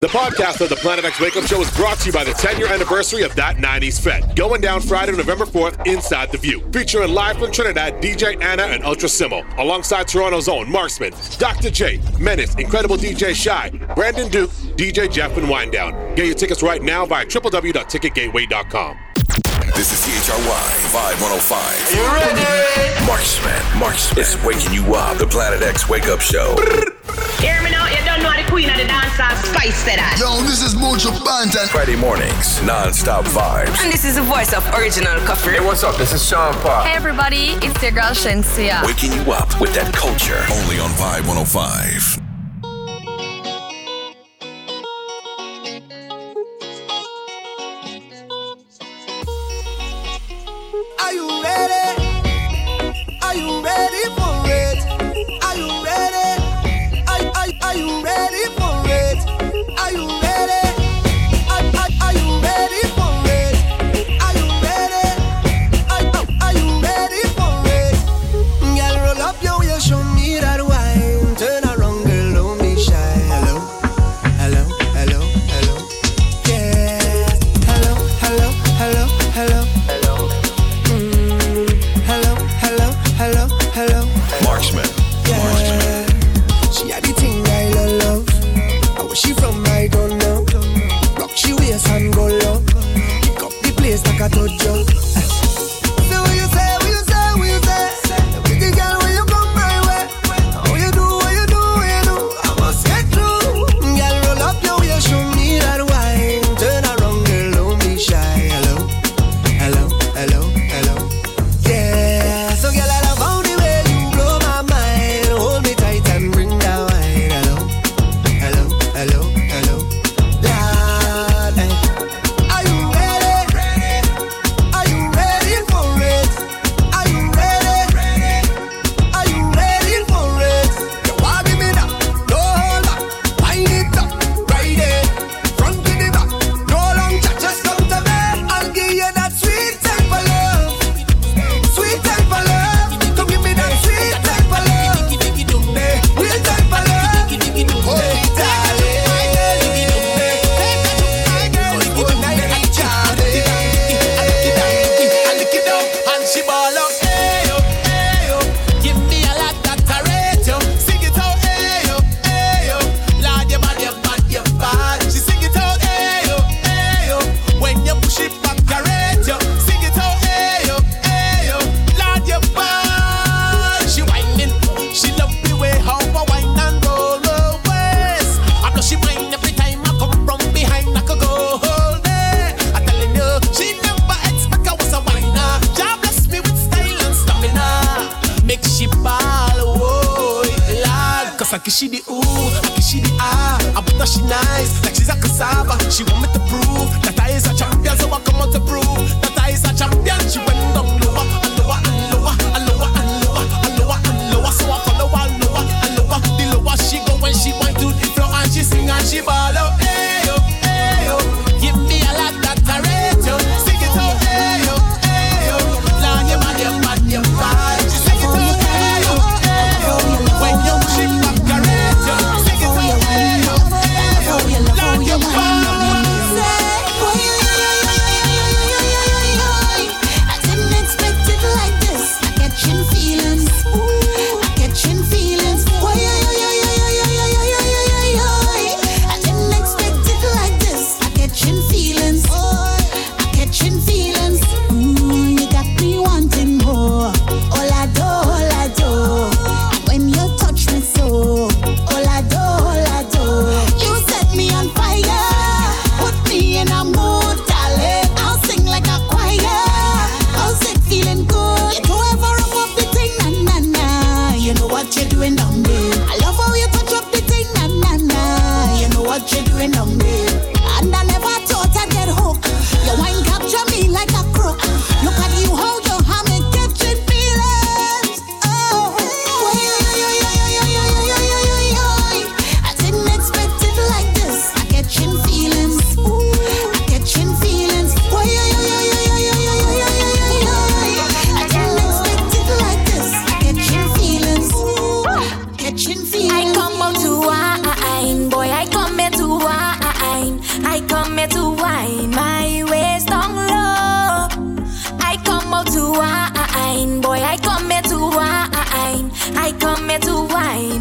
The podcast of the Planet X Wake Up Show is brought to you by the 10 year anniversary of That 90s Fed, going down Friday, November 4th, inside The View, featuring live from Trinidad DJ Anna and Ultra Simmo, alongside Toronto's own Marksman, Dr. J, Menace, Incredible DJ Shy, Brandon Duke, DJ Jeff, and Windown. Get your tickets right now via www.ticketgateway.com. This is CHRY 5105. Are you ready? Marksman, Marksman is waking you up. The Planet X Wake Up Show. Hear me now, you don't know the queen of the Spice said that. Yo, this is Mojo Bantan. Friday mornings, non-stop vibes. And this is the voice of original coffee. Hey, what's up? This is Sean Park. Hey, everybody, it's your girl Shensia. Waking you up with that culture, only on Vibe 105. me to wine.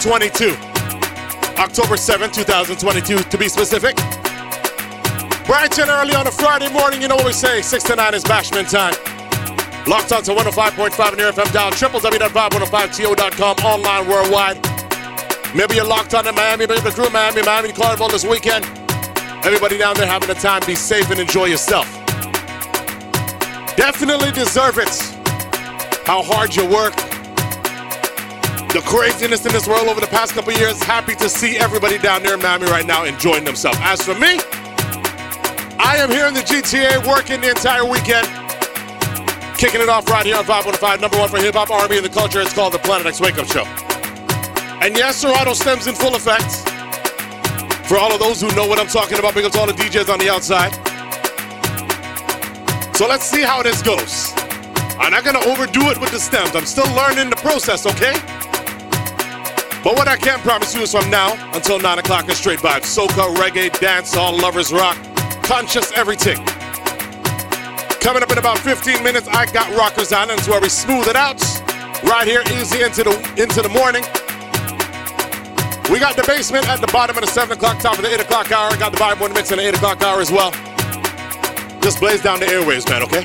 2022. October 7th, 2022 to be specific. Bright and early on a Friday morning, you know what we say, 6 to 9 is Bashman time. Locked on to 105.5 in your FM dial, www.vibe105to.com, online worldwide. Maybe you're locked on to Miami, maybe the crew Miami, Miami Carnival this weekend. Everybody down there having a time, be safe and enjoy yourself. Definitely deserve it. How hard you work. The craziness in this world over the past couple years. Happy to see everybody down there in Miami right now enjoying themselves. As for me, I am here in the GTA working the entire weekend. Kicking it off right here on 515, number one for hip hop, R&B, and the culture. It's called the Planet X Wake Up Show. And yes, Serato stems in full effect. For all of those who know what I'm talking about, because all the DJs on the outside. So let's see how this goes. I'm not gonna overdo it with the stems. I'm still learning the process, okay? But what I can promise you is from now until 9 o'clock is straight vibes. Soca, reggae, dancehall, lovers rock, conscious everything. Coming up in about 15 minutes, I got Rockers Islands where we smooth it out. Right here, easy into the into the morning. We got the basement at the bottom of the 7 o'clock, top of the 8 o'clock hour. Got the vibe one mix in the 8 o'clock hour as well. Just blaze down the airways, man, okay?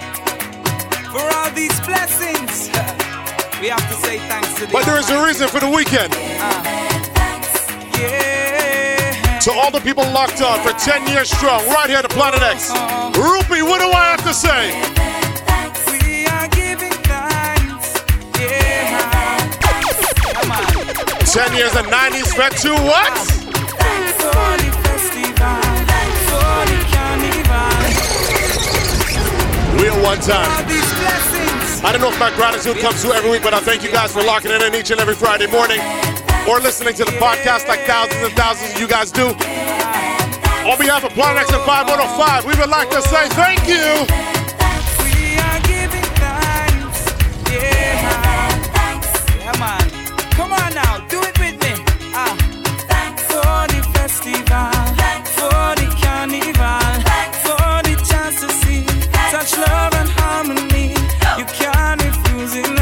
For all these blessings, we have to say thanks to the But there is a reason for the weekend. Yeah. To all the people locked on for 10 years strong, right here at Planet X. Rupee, what do I have to say? We are giving thanks. Yeah. 10 years and 90s vet to what? For the festival, for the carnival, We are one time. I don't know if my gratitude comes through every week, but I thank you guys for locking in each and every Friday morning or listening to the podcast like thousands and thousands of you guys do. On behalf of Planet X and 5105, we would like to say thank you. We are giving thanks. Can't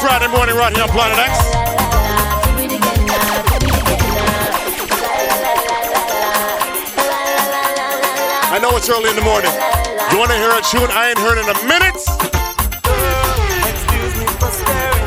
Friday morning right here on Planet X. I know it's early in the morning. You want to hear a tune I ain't heard in a minute? Excuse me for staring.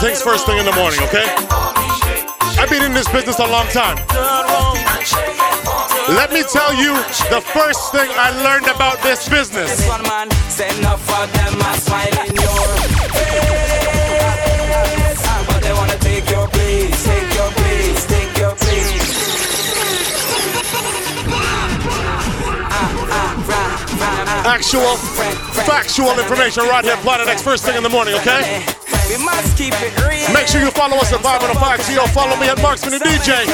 things first thing in the morning, okay? I've been in this business a long time. Let me tell you the first thing I learned about this business. Actual, factual information right here, Planet X, first thing in the morning, okay? Make sure you follow us at Vibe on the 5 Yo, follow me at Marksman and DJ.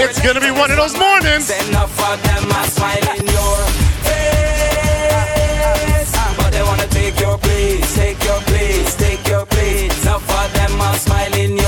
It's gonna be one of those mornings. Enough of them are smiling your face. But they wanna take your place, take your place, take your place. Enough of them are smiling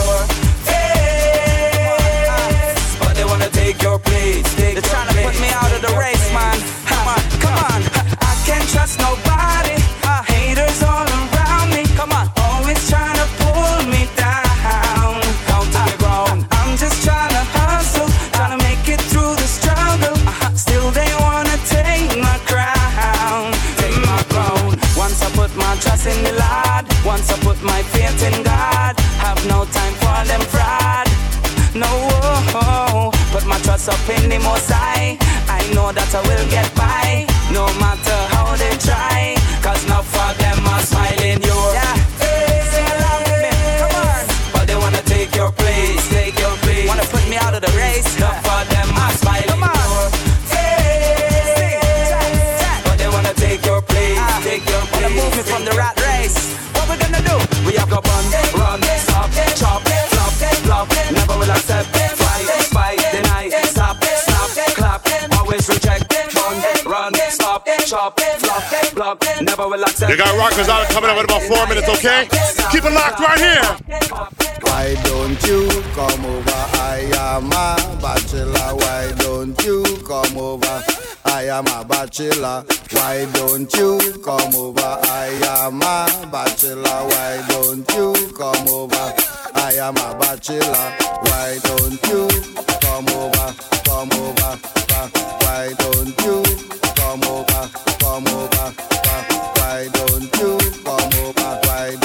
I will get by. No matter You got rockers out coming up in about four minutes, okay? Keep it locked right here. Why don't you come over? I am a bachelor. Why don't you come over? I am a bachelor. Why don't you come over? I am a bachelor. Why don't you come over? I am a bachelor. Why don't you come over? Come over. Why don't you come over? come over? Why don't you come over? Why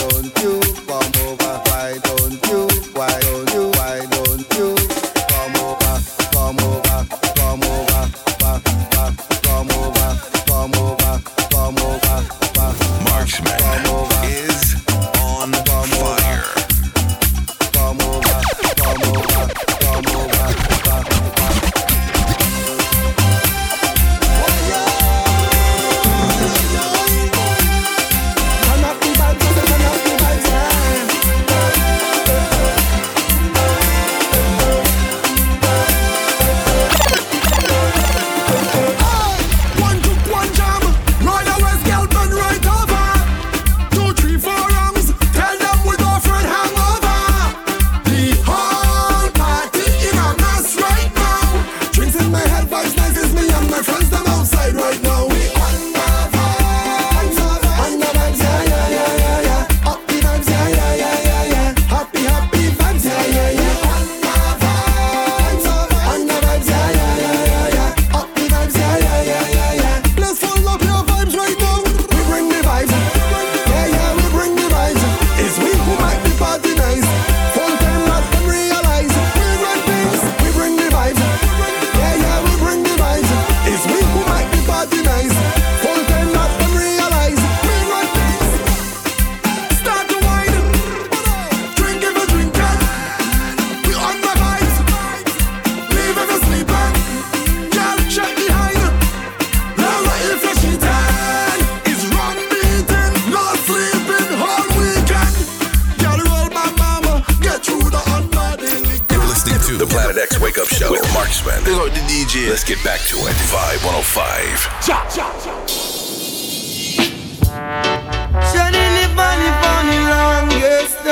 get back to it. Vibe 105. Cha, cha, cha. Suddenly, funny, funny, longest.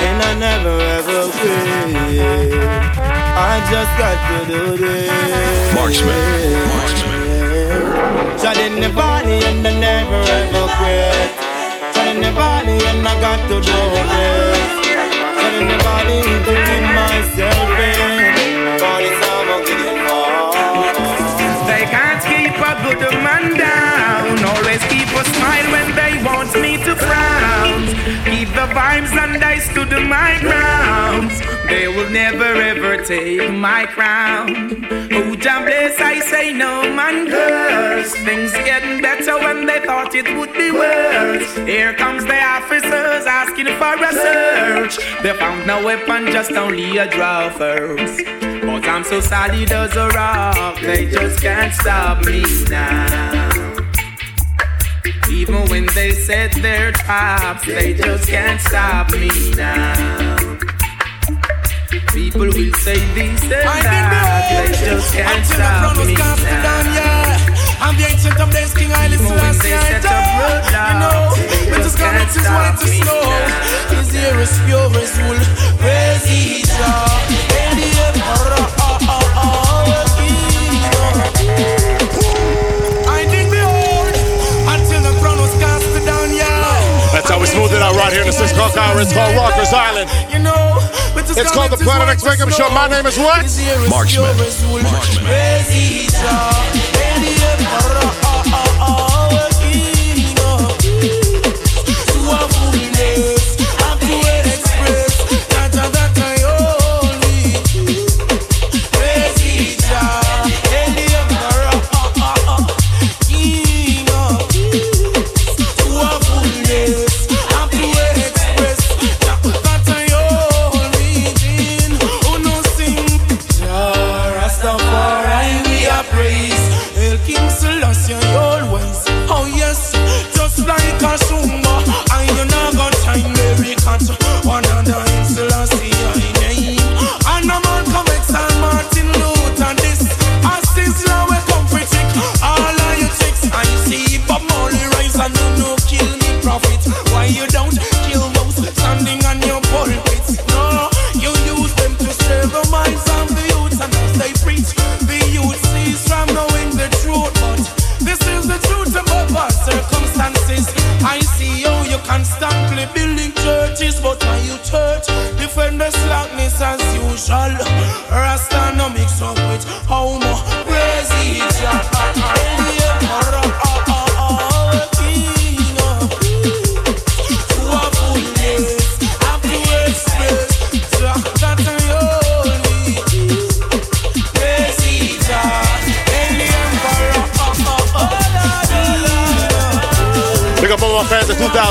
And I never ever quit. I just got to do this. Marksman. Marksman. And I never ever quit. And I got to do this. Suddenly, funny, doing myself in. a good man down. Always keep a smile when they want me to frown. Keep the vibes and I stood my ground. They will never ever take my crown. Oh, John bless, I say no man curse. Things getting better when they thought it would be worse. Here comes the officers asking for a search. They found no weapon, just only a draw first. But I'm so solid as a rock, they just can't stop me now. Even when they set their traps, they just can't stop me now. People will say this and that, they just can't stop me now. I'm the ancient of this King Haile Selassie. I die. You know, when the garments is white as snow, his ear is pure as wool. Praise he shall. That's how we smooth it out right here in the six o'clock hour. It's called Rockers Island. You know. It's called the Planet X Wake Up Show. My name is what? Marksman.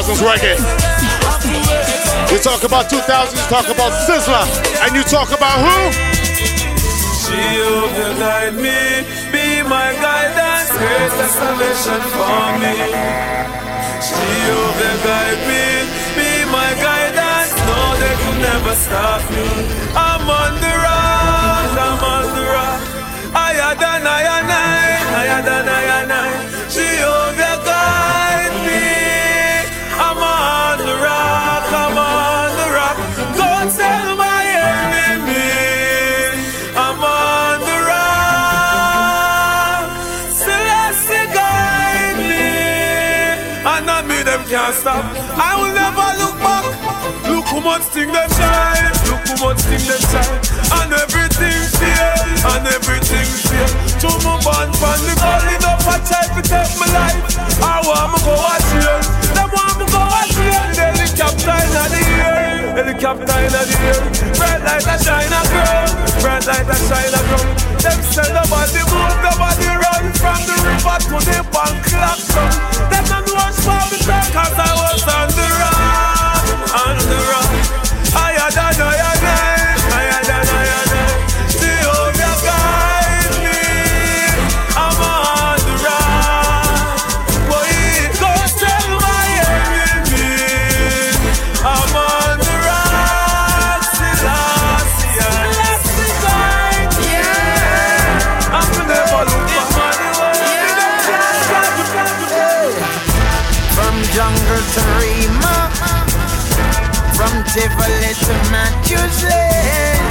2000s reggae. You talk about 2000s, you talk about Sizzla, and you talk about who? Guide me, be my guidance, salvation for me. Guide me, be my guidance, no they never stop me. I'm on the rock, I'm on the rock. I I. can't stop. I will never look back. Look how much thing them shine, look how much thing them shine, and everything fail, and everything fail. To my band from the gully, enough I try to take my life. I want me go a jail, them want me go a jail. Helicopter in the air, helicopter in the air. Bright light a shine a girl, bright light a shine a girl. Them say nobody move, nobody run from the river to the bank clock down. Cause I was on the run, on the rock. Tivoli to Lane.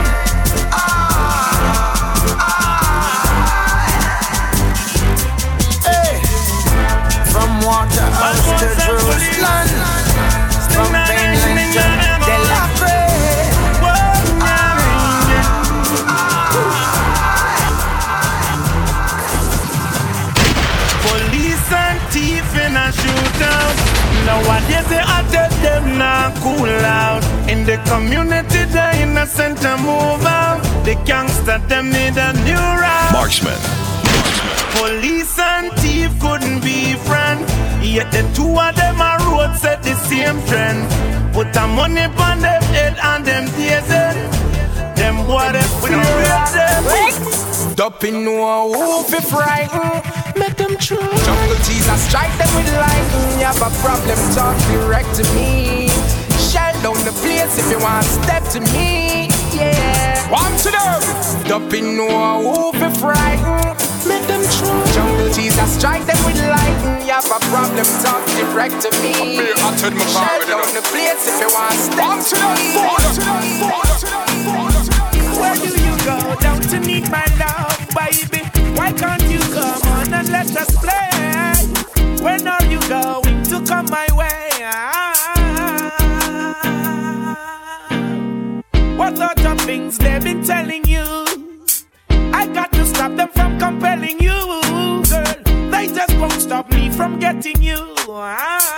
Hey. From Waterhouse to Jerusalem, from Finland to Delaware. Thief in a shootout. Nowadays they attack them now cool out. In the community, the innocent a move out. The gangster them need a new route. Marksman. Police and thief couldn't be friends. Yet the two of them are road set the same trend. Put a money on them head and them teasing. Them boy them furious them. Dumping no who fi frighten Make them true Jungle Jesus strike them with lightning You have a problem talk direct to me Shell down the place if you want to step to me Yeah. One to them. Dumping no who fi frighten. Make them true Jungle Jesus strike them with lightning. You have a problem talk direct to me. Shell down the place if you want to step to me Where do you go? Down to need my love, baby. Why can't you come on and let us play? Telling you? I got to stop them from compelling you, girl. They just won't stop me from getting you. Give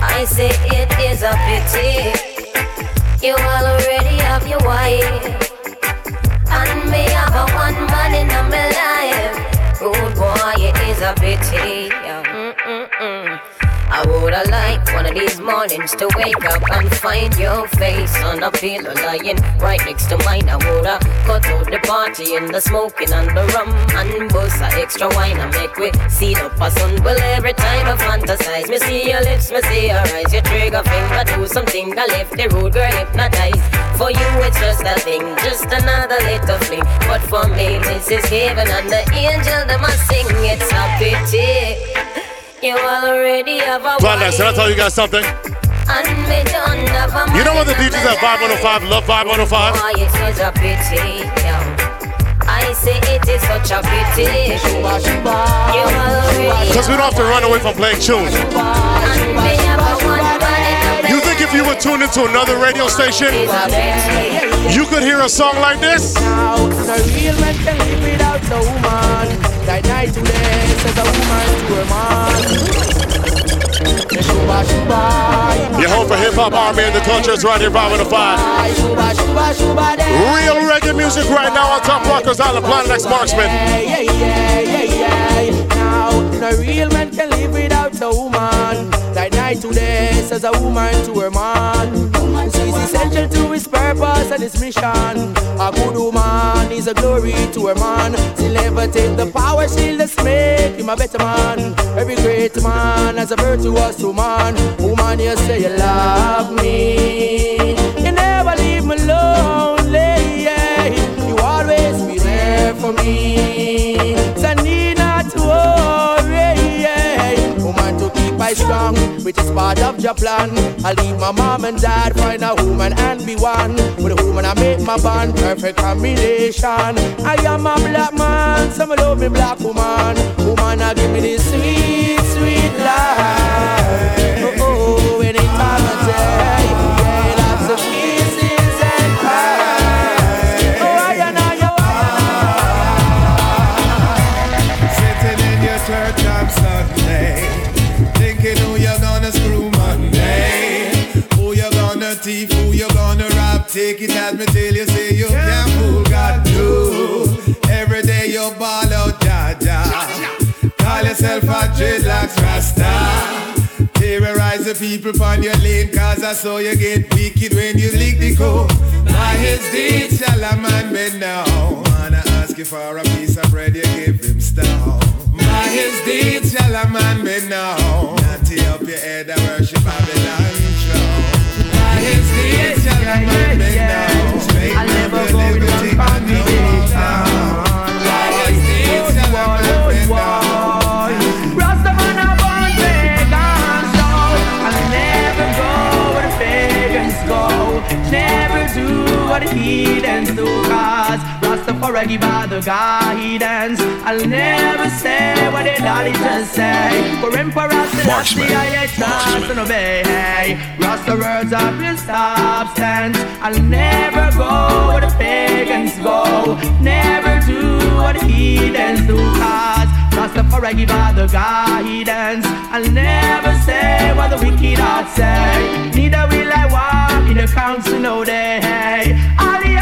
I say it is a pity. You already have your wife. And me have a one man in my life. Rude boy, it is a pity. I say it is a pity. You already have liked one of these mornings to wake up and find your face on a pillow lying right next to mine. I woulda cut out the party and the smoking and the rum and bust a extra wine and make we see up a sun. Well, every time I fantasize, me see your lips, me see your eyes, your trigger finger do something. I left the road girl hypnotized. For you, it's just a thing, just another little fling. But for me, this is heaven and the angel them a sing. It's a pity. You already have a Blondex, can I tell you guys something? You know what the DJs at 5105 love 5105? Oh, it is a pity. yeah. I say it is such a pity. Because we don't have to run away from playing tunes. You think if you were tuned into another radio station, you could hear a song like this? A woman to man. Shuba, shuba, Your home for hip hop, R&B, the culture is right here, 505. shuba, shuba, shuba. Real reggae music right now on Top Rockers Island, Planet X Marksman. Yeah, yeah, yeah, yeah, no real man can live without no woman. That night to day says a woman to her man. She's essential to his purpose and his mission. A good woman is a glory to her man. She'll never take the power, she'll just make him a better man. Every great man has a virtuous woman. Woman, you say you love me. Part of your plan. I leave my mom and dad, find a woman and be one. With a woman I make my bond, perfect combination. I am a black man, some love me black woman. Woman, I give me this sweet, sweet life. Oh, oh, as me till you say you can't fool God. No, every day you ball out, Jaja. Call yourself a dreadlocks rasta. Terrorize the people on your lane, cause I saw you get wicked when you lick the code. By his deeds shall a man bend down. Wanna ask you for a piece of bread, you give him stone. By his deeds shall a man bend down. Natty up your head and worship Babylon. His deeds shall a man bend down. Straight with liberty. What the heathens do. Cause Rastafari give out the guidance. I'll never say what the daddy just say. For Emperor Selassie I trust and obey. Rasta words are his substance. I'll never go where the pagans go. Never do what heathens do. Cause Rastafari give out the guidance. I'll never say what the wicked heart say. Neither will I walk in the council no day. All the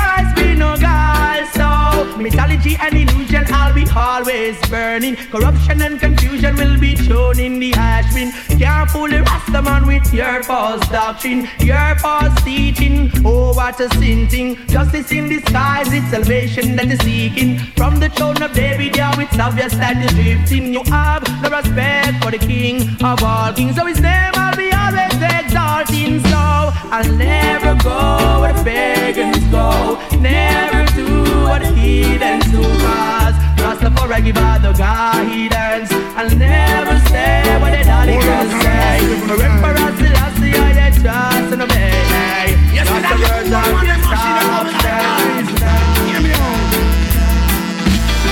mythology and illusion I'll be always burning. Corruption and confusion will be shown in the ash bin. Can't the man with your false doctrine, your false teaching. Oh, what a sin thing! Justice in disguise, it's salvation that is seeking. From the throne of David, yeah, it's obvious that you're drifting. You have no respect for the King of all kings, so his name I'll be always exalting. So I'll never go where the pagans go, never do what the heathens do. Cause Rastafari give out the guidance. I'll never say what the daddy can say. For Emperor Selassie, I trust and obey. Yes, the words of your substance.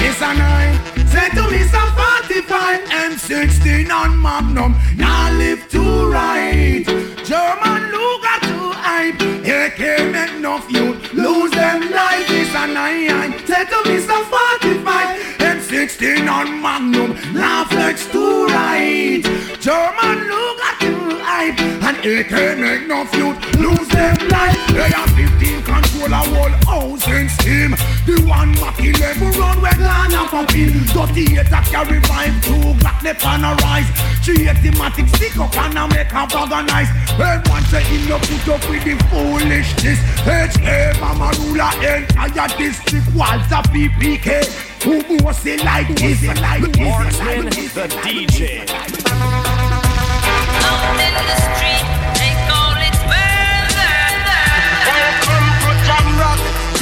It's a nine. Say to me some 45 and 16 on Magnum. Now live to right. German Luger to hype. Here can't make no It's a to some 45 and 16 on Magnum. Now flex to right. German Luger to hype. And here can't make no youth lose them life. They are 15 control a whole house in steam. The one Mac 11 run where Ghana a pin. Dirty hater carry vibe, two Glock left on a rise. Three automatic stick up and a make a bag of nice. Heard one say him no put up with the foolishness. H.A. Mama ruler entire district. Walther PPK. Who was it like this? Like this? Marksman, the DJ. Out in the street,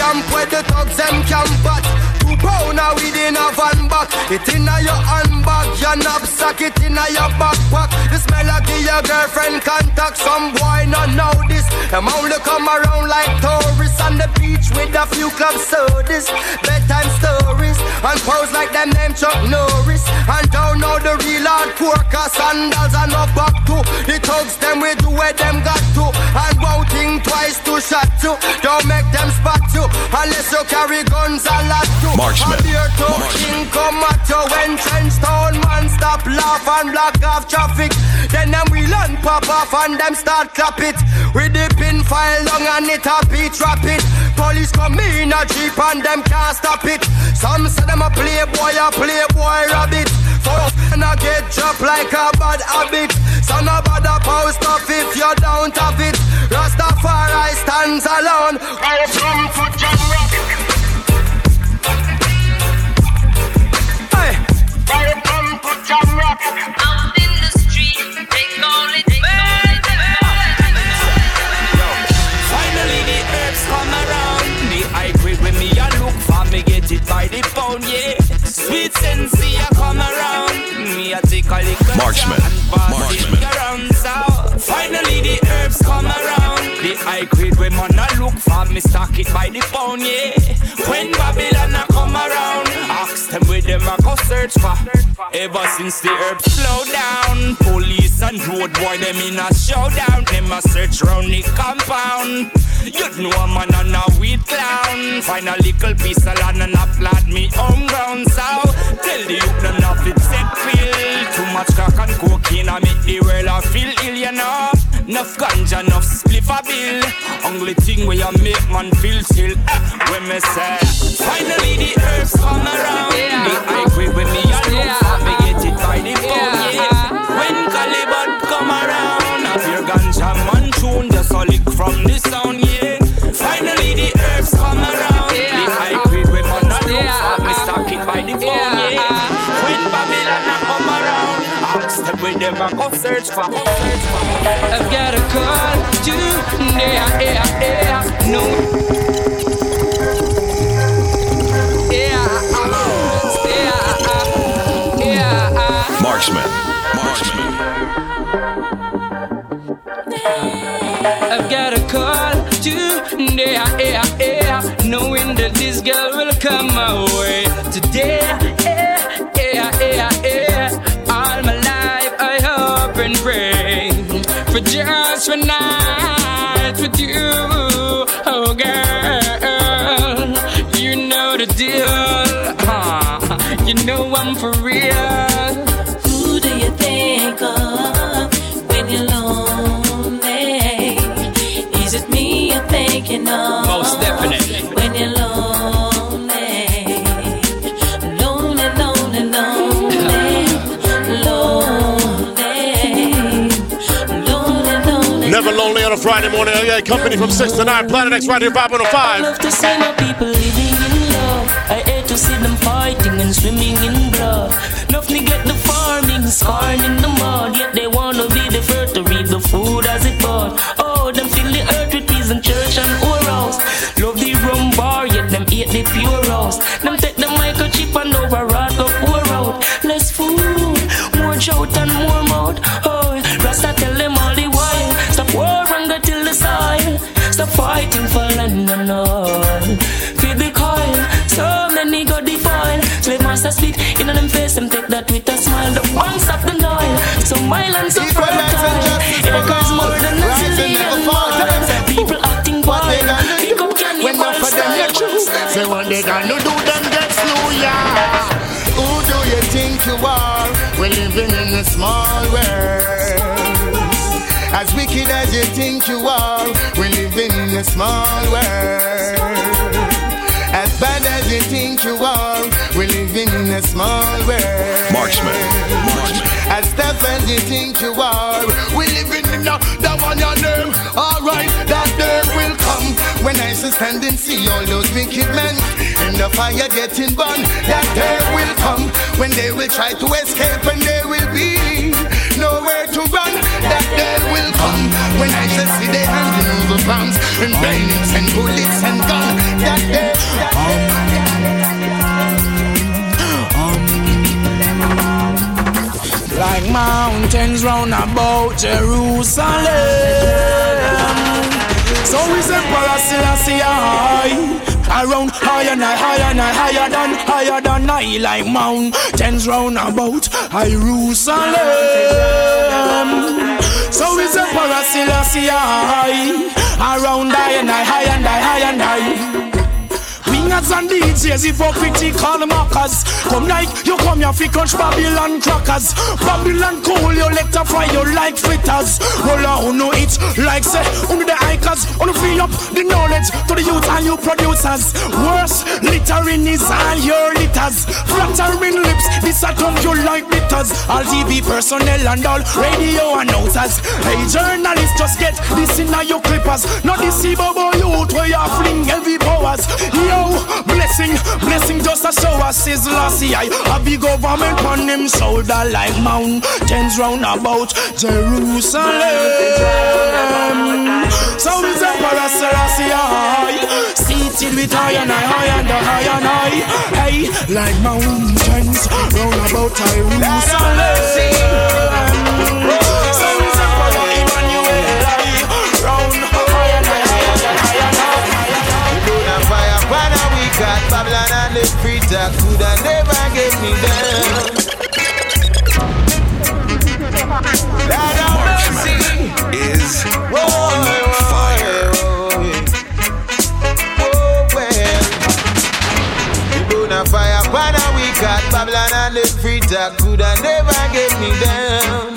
camp where the thugs them camp at. Two pounder within a van back. It inna your handbag, your knapsack, it inna your backpack. The smell of your girlfriend contact. Some boy not know this. Them only come around like tourists on the beach with a few club sodas, bedtime stories, and pose like them name Chuck Norris. And don't know the real hardcore cause sandals and no back to. The thugs them we do where them got to. And won't think twice to shot you. Don't make them spot you unless you carry guns a lot too. Marksman. Talking come at you when trench town man stop laugh and block off traffic. Then them we learn pop off and them start clap it. With the pin file long and it a beat trap it. Police come in a jeep and them can't stop it. Some say them a playboy, a playboy rabbit. Fuck and I get dropped like a bad habit. So no bother post off if you don't have it. Rastafari stands alone. Welcome to Jam Marksman. Marksman. it by the phone, yeah. Sweet sense here come around. So finally the herbs come around. The high grade when man a look for me stock it by the pound, yeah. When Babylon a come around, ask them a go search for. Ever since the herbs slow down, police and road boy them in a showdown. Them a search round the compound. You know a man and a weed clown. Find a little piece of land and applaud me home ground. So tell the youth none of it set pill. Too much crack and cocaine I make the world I feel ill, you know. Enough ganja, enough spliff a bill. Only thing where you make man feel chill. eh, When me say, finally the herbs come around. The high grade when me a look for me get it by the pound, yeah. When Babylon come around, your ganja man tune just a lick from the sound, yeah. Finally the herbs come around. The high grade when man a look for me stock it by the yeah. When Babylon come around, ask them where them a go search for. Search for. I've got a call to yeah, yeah, yeah, no. Marksman. Marksman. I've got a call to yeah, yeah, yeah, knowing that this girl will come my way today. Yeah, yeah, yeah, yeah. All my life I hope and pray for just one night with you, oh girl. You know the deal, huh? You know I'm for real. Thinking? Most definitely. When you're lonely, lonely, lonely, lonely, lonely, lonely, lonely. Never lonely on a Friday morning. Oh yeah, company from 6 to 9. Planet X right here, I 505. love to see my people living in love. I hate to see them fighting and swimming in blood. Enough neglect the farming, scarring in the mud. Yet they wanna be the first to reap the pure rose. Them take the microchip and override go pour out. Less food, more shout and more mouth. Oh, Rasta tell them all the while. Stop war and go till the soil. Stop fighting for land and all. Feed the coil, so many go defile. Slave master spit in on them face, them take that with a smile. The one stop the noise, so wild and so fertile. They gonna do, them get slow, yeah. Who do you think you are? We're living in a small world. As wicked as you think you are, we're living in a small world. As bad as you think you are, we're living in a small world. Marksman. Marksman. As tough as you think you are, we're living in a that one your name. Alright, that day will come when I shall stand and see all those wicked men in the fire getting burned. That day will come when they will try to escape and there will be nowhere to run. That day will come when I shall see their handing the bombs and bayonets and bullets and guns. That day, that day. like mountains round about Jerusalem. So is Emperor Selassie high. Around higher and higher and higher than higher than I like mountains round about Jerusalem. So is Emperor Selassie high. Around higher and higher and higher and high. Wingers and DJs, hypocritical mockers. Come like you come here fi crunch Babylon crackers. Babylon cool, you let fry you like fritters. Roll on, no it like say under the hikers. On free up the knowledge to the youth and you producers. Worse, littering is all your litters. Flattering lips, this a tongue you like bitters. All TV personnel and all radio announcers. Hey journalists, just get this in your clippers. Not this bobo youth where you fling heavy powers. Yo, blessing, blessing just a show us his lossy eye. A big government on him shoulder like mountains round about Jerusalem. So is Emperor Selassie high, seated with high and high, high and high and high. Hey, like mountains round about Jerusalem. The preacher coulda never get me down.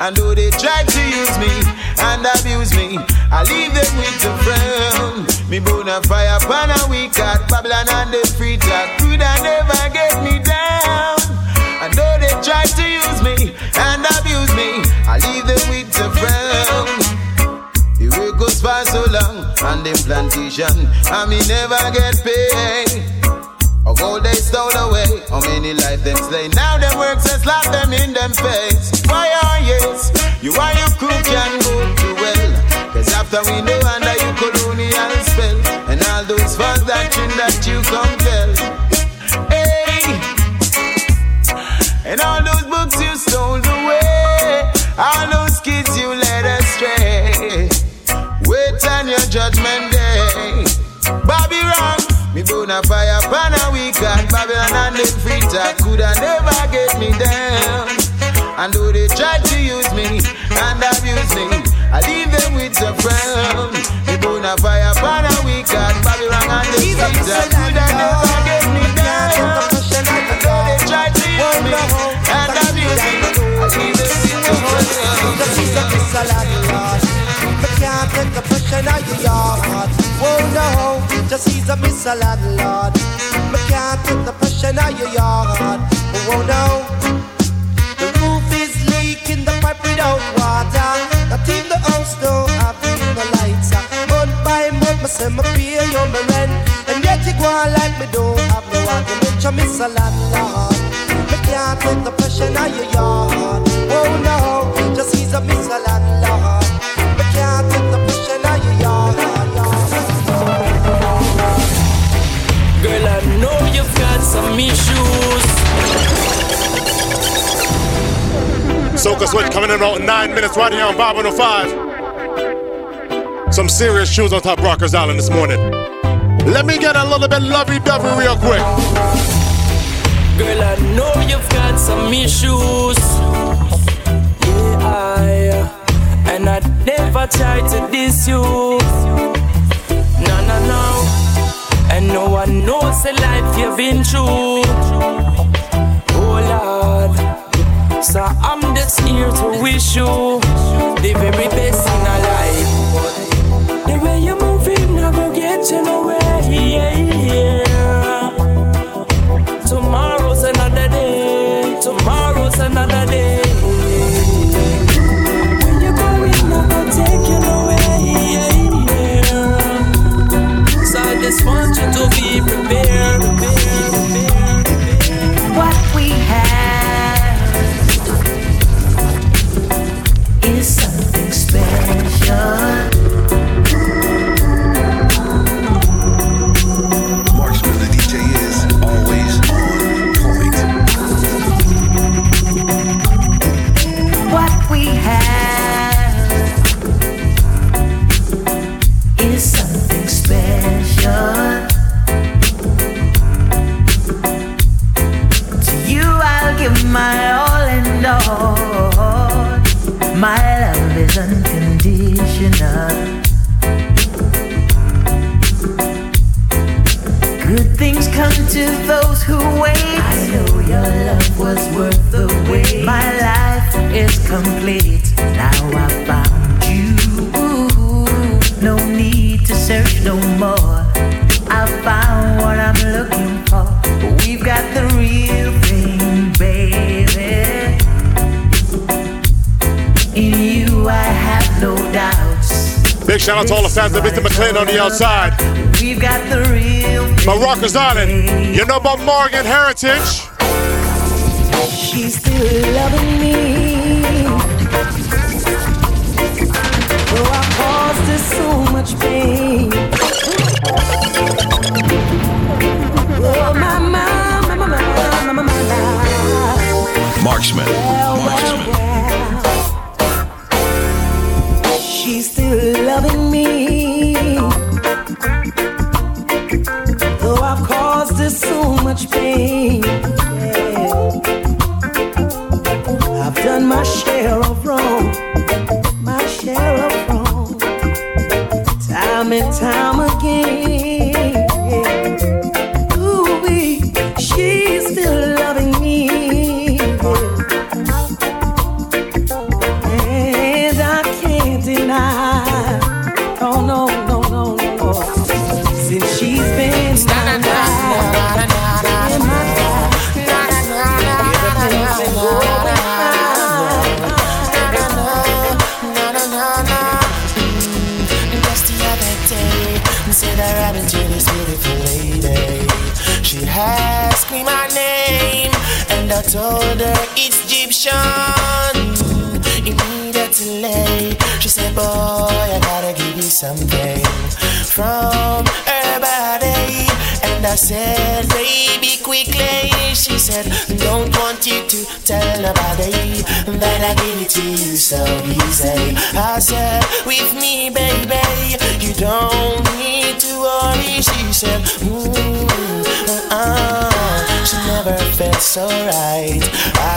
I know they try to use me and abuse me, I leave them with a frown. Me bona fire pan and we got Babylon and the preacher coulda never get me down. I know they try to use me and abuse me, I leave them with a frown. The work goes for so long on them plantation, and me never get paid. All they stole away, life them slay? Now them works and slap them in them face. Why are yes, you are your crew can go to well. Cause after we know under you colonial spell, and all those false doctrine that you come tell. Hey, and all those books you stole away, all those kids you led astray. Wait on your judgment day. Bobby wrong, me bona fire pan Babylon and them freezer coulda never get me down. And though they try to use me and abuse me, I leave them with a frown. Me bona fire pan a week and Babylon and them freezer coulda never get me down. And though they try to use me and abuse me, I leave them with a frown. Me can't take the pressure out your heart. Whoa, no, just he's a missile landlord. Me can't take the pressure of your heart. Whoa, oh no, the roof is leaking, the pipe without water. Not in the house, don't have the lights. Month by month, me say me pay you my rent, and yet you go on like me don't have no argument. You miss a landlord. Me can't take the pressure of your heart. Soca Switch coming in about nine minutes right here on Vibe 105. Some serious shoes on top Rockers Island this morning. Let me get a little bit lovey dovey real quick. Girl, I know you've got some issues. Yeah, I, and I never tried to diss you. No, no, no. And no one knows the life you've been through. Oh, Lord. So I'm just here to wish you the very best in our life. The way you're moving, I will get you nowhere. My love is unconditional. Good things come to those who wait. I know your love was worth the wait. My life is complete. Now I found you. No need to search no more. Big shout out to all the fans of Mr. McLean on the outside. We've got the real My Rockers Island. You know about Morgan Heritage? She's still loving me. Though I caused her so much pain. Oh, my, my, my, my, my, my, my, my. Marksman. She's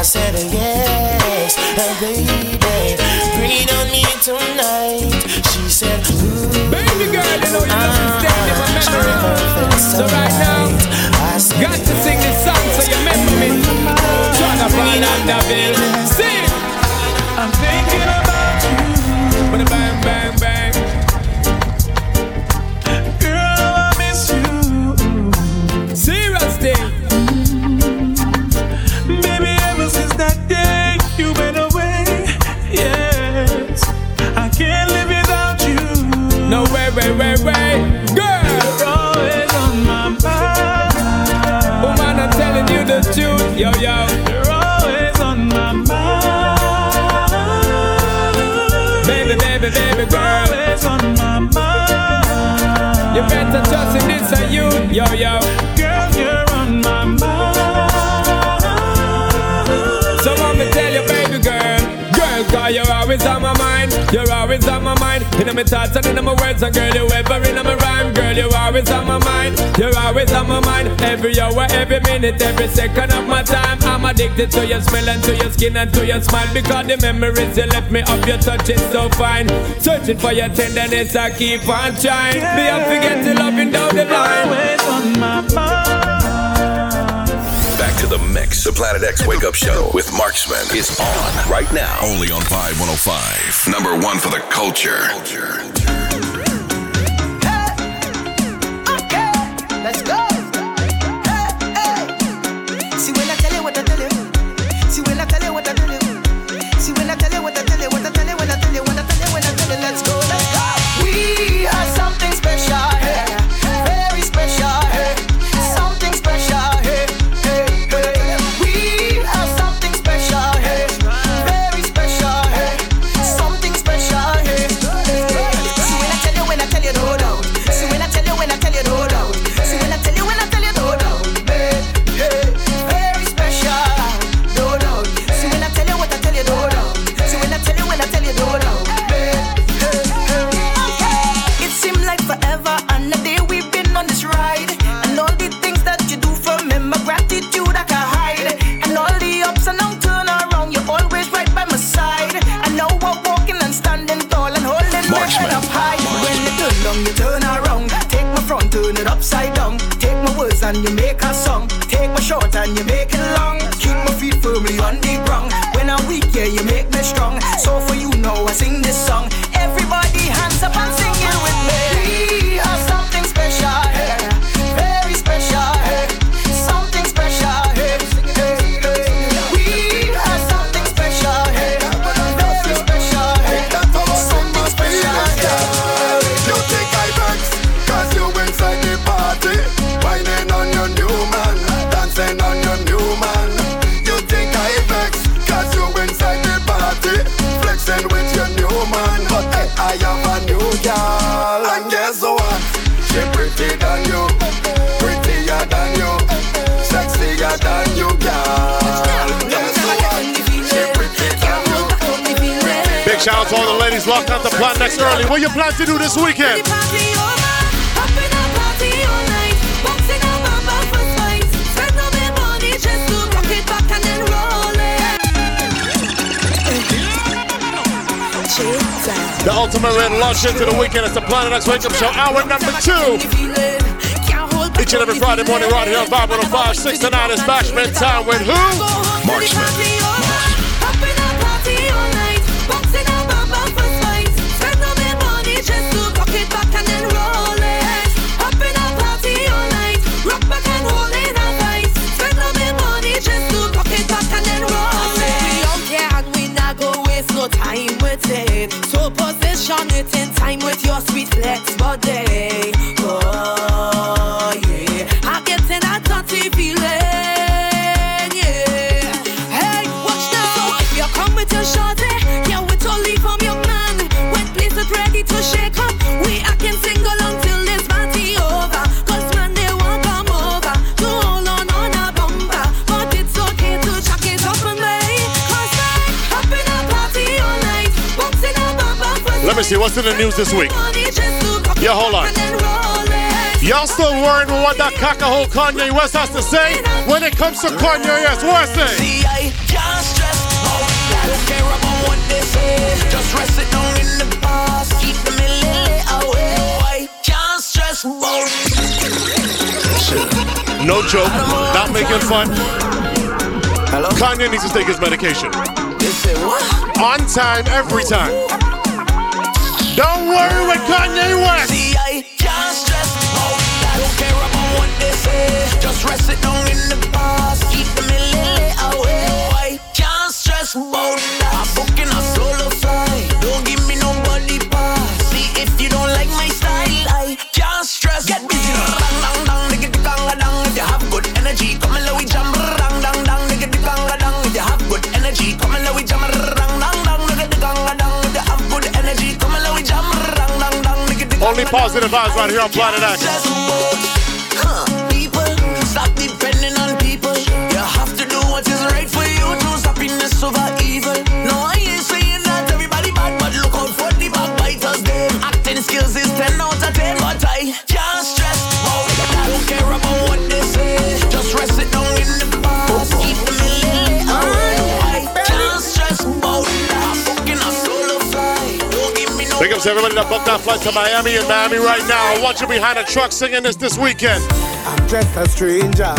Said, Yes, uh, baby, breathe on me tonight. She said, Baby girl, you know you love to stand in my memory. So right now, got to sing this song so you remember me. Jonathan Anderville, sing. I'm thinking yo, yo. You're always on my mind. Baby, baby, baby, girl. Always on my mind. You better trust in this and you, yo, yo. Girl, you're on my mind. So let me tell you, baby girl. Girl, cause you're always on my mind. You're always on my mind. In my thoughts and in my words, and girl, you ever in my rhyme. Girl, you're always on my mind. You're always on my mind. Every hour, every minute, every second of my time. I'm addicted to your smell and to your skin and to your smile. Because the memories you left me of your touch is so fine. Searching for your tenderness, I keep on trying. Me, I forget to loving down the line. Always on my the mix. The Planet X Wake Up Show with Marksman is on right now. Only on Vibe 105. Number one for the culture. Let's all the ladies locked on to Planet X early. What you plan to do this weekend? The ultimate red launch into the weekend. It's the Planet X Wake Up Show, hour number two. Each and every Friday morning, right here on 505, 6 to 9 is Bashment Time with who? Marksman. So position it in time with your sweet flex body. See, what's in the news this week? Yeah, hold on. Y'all still worried with what that cockahole Kanye West has to say? When it comes to Kanye West, what I say? See, I can't stress out. I don't care about what they say. Just rest it down in the past. Keep the milli away. I can't stress about No joke, not making fun. Hello? Kanye needs to take his medication. On time, every time. Worry with Kanye West. See, I out. I don't care about what they say. Just rest it down in the positive vibes right here on Planet X. to everybody that booked that flight to Miami and Miami right now. I want you behind a truck singing this this weekend. I'm just a stranger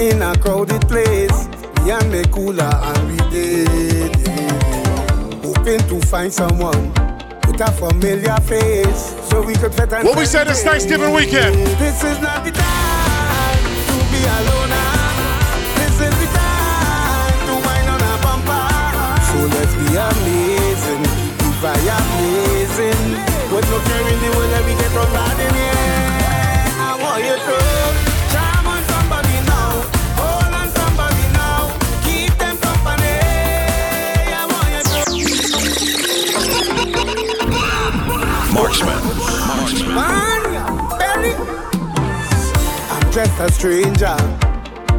in a crowded place. Me and me cooler and we did. Hoping to find someone with a familiar face so we could fit What we said is Thanksgiving weekend. This is not the time With no care in the world, let me get on bad in here. I want you to charm on somebody now, hold on somebody now, keep them company. I want Marksman. I'm just a stranger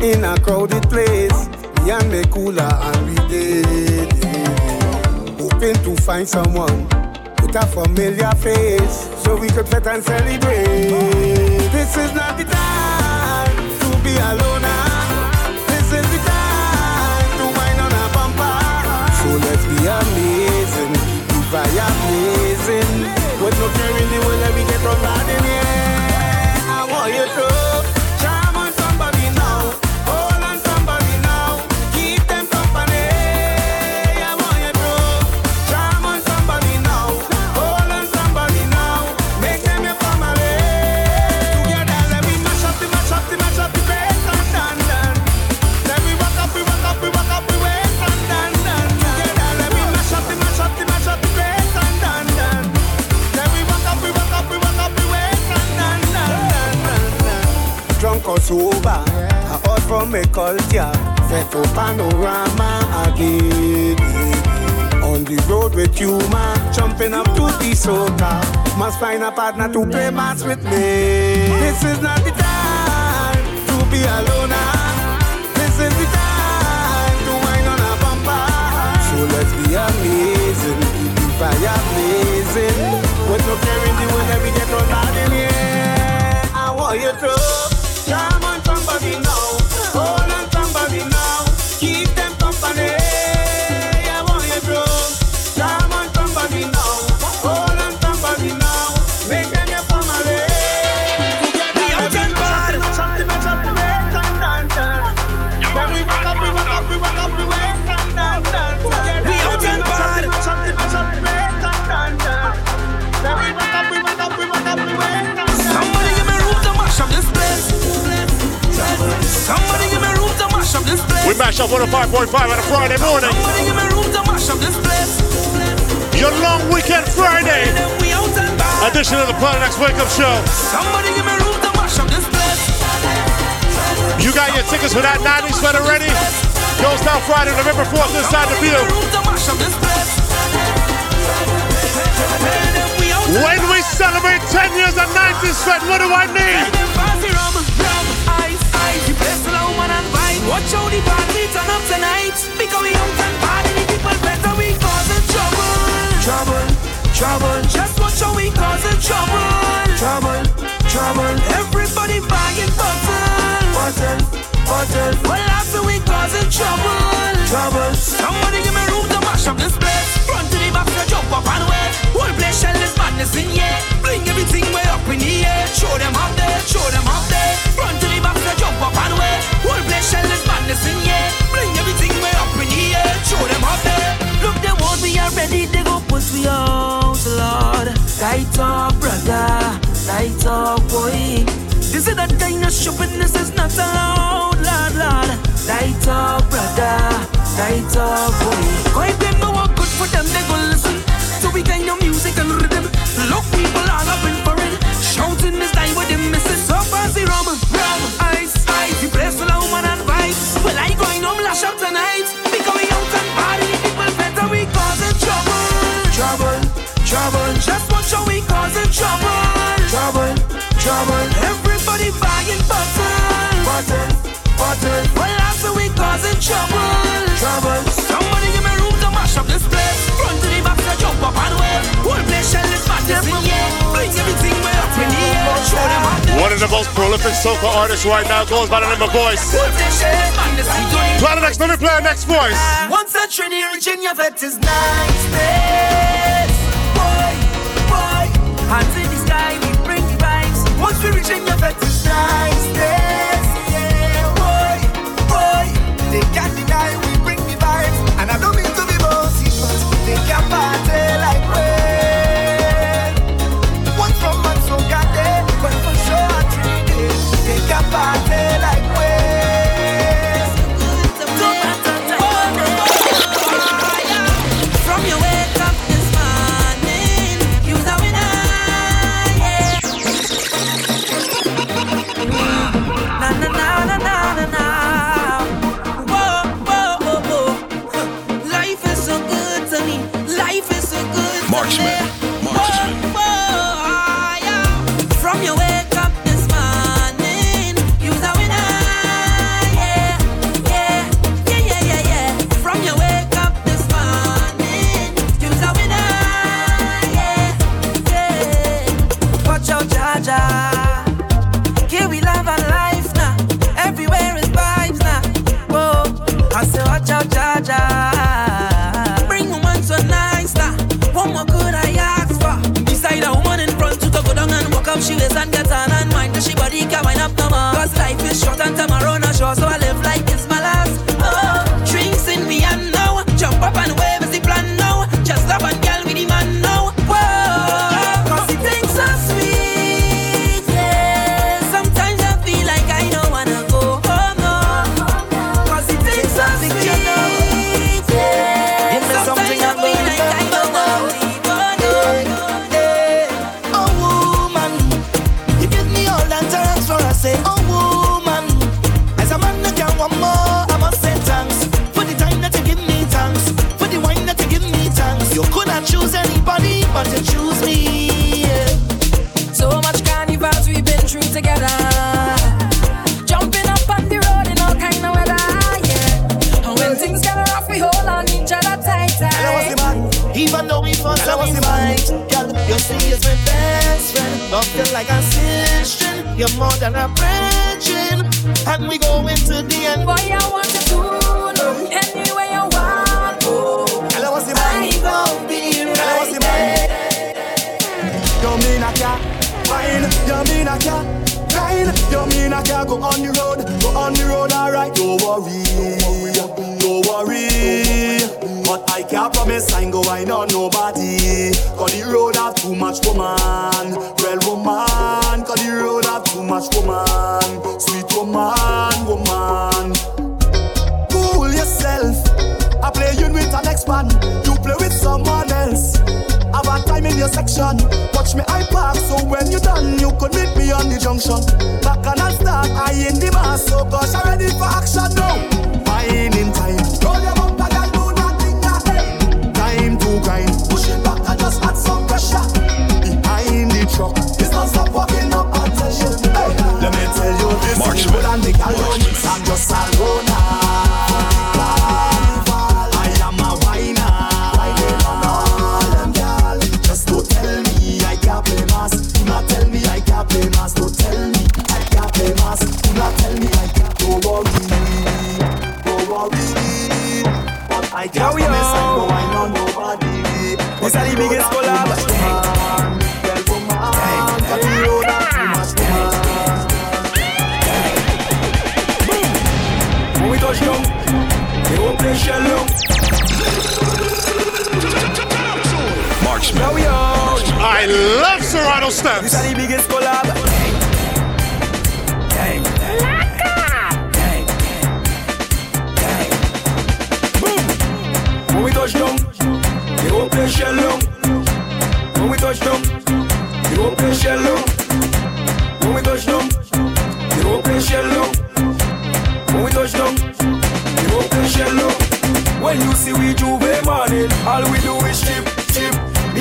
in a crowded place. Me and me cooler and we did. Hoping to find someone with a familiar face so we could fit and celebrate. This is not the time to be alone. This is the time to wind on a bumper. So let's be amazing, the fire blazing. With no care in the world, let me get on culture. Set up panorama again. On the road with you, man, jumping up to the soca. Must find a partner to play mass with me. This is not the time to be alone. This place. We mash up 105.5 on a Friday morning. Your long weekend Friday bad. edition of the Planet X Wake Up Show. You got your tickets for that 90s sweater ready? Goes down Friday, November 4th inside the place. When we celebrate 10 years of 90s sweat, what do I need? Watch how the up tonight. Because we out and party, the people better we causing trouble. Trouble, trouble. Just watch how we causing trouble. Trouble, trouble. Everybody buying bottle. Bottle, bottle. Well, after we causing trouble. Trouble. Somebody give me room to mash up this place. Front to the back, to jump up and away. Whole place shell is madness in here. Bring everything way up in the air. Show them up there, show them up there. Front to the back, to jump up and away. Whole place shell is in here. Bring everything way up in air. Show them up there. Look, they we are ready. They go push we out, Lord. Light up, brother. Light up, boy. This is the kind of shopping. This is not allowed, Lord, Lord. Light up, brother. Light up, boy. Quite them know what good for them. They go listen to we kind of music and rhythm. Look, people all up in for it. Shouting this time with them misses. So fancy rum, rum, ice, ice. The place full going up tonight. Because we out and party. People better we causing trouble. Trouble, trouble. Just watch how we causing trouble. Trouble, trouble. Everybody buying bottle. Bottle, bottle. Well, after we causing trouble. Trouble. Somebody give me room to mash up this place. Front to the back, to jump up and away. Whole place shell is madness in here. Bring everything One of the most prolific soca artists right now goes by the name of Voice. Here. Planet X, let me play our next voice. Once a Trinity Virginia vet is niceness. Boy, boy, hands in the sky, we bring the vibes. Once we reach in your vet is niceness. Yeah, boy, boy, they can't deny You're more than a friend. And we go into the end. Boy, I want to do no, anywhere you want. Oh, I was the man. I gon' be Girl, I was the right man. You mean I can't wine? You mean I can't ride? You mean I can't go on the road? Go on the road, alright. Don't worry, don't worry. But I can't promise I ain't go on nobody. Cause the road have too much woman, real woman. Cause the road have too much woman, sweet woman, woman. Cool yourself. I play you with an ex-man. You play with someone else. Have a time in your section. Watch me I park so when you done, you could meet me on the junction. Back and I'll start, I in the mass. So gosh, I'm ready for action now. Fine in time. Truck. It's not stop walking up attention. Hey, let me tell you this. Marksman. And the gal don't mix and just a I am a whiner. Whining on all them gal. Just don't tell me I can't play mass. Do not tell me I can't play mass. Don't tell me I can't play mass. Do not tell me I can't. Don't worry, don't worry. But I can't Yo, yo. promise I go wine on nobody. This are the biggest collab. Yo, yo. I love Serrano steps. Are the biggest collab. Gang. Gang. Gang. Boom. When we touch down, they won't play shell down. When we touch down, they won't play shell down. When we touch down, they won't play shell down. When we touch down, they won't play shell down. When you see we J'ouvert morning, all we do is chip.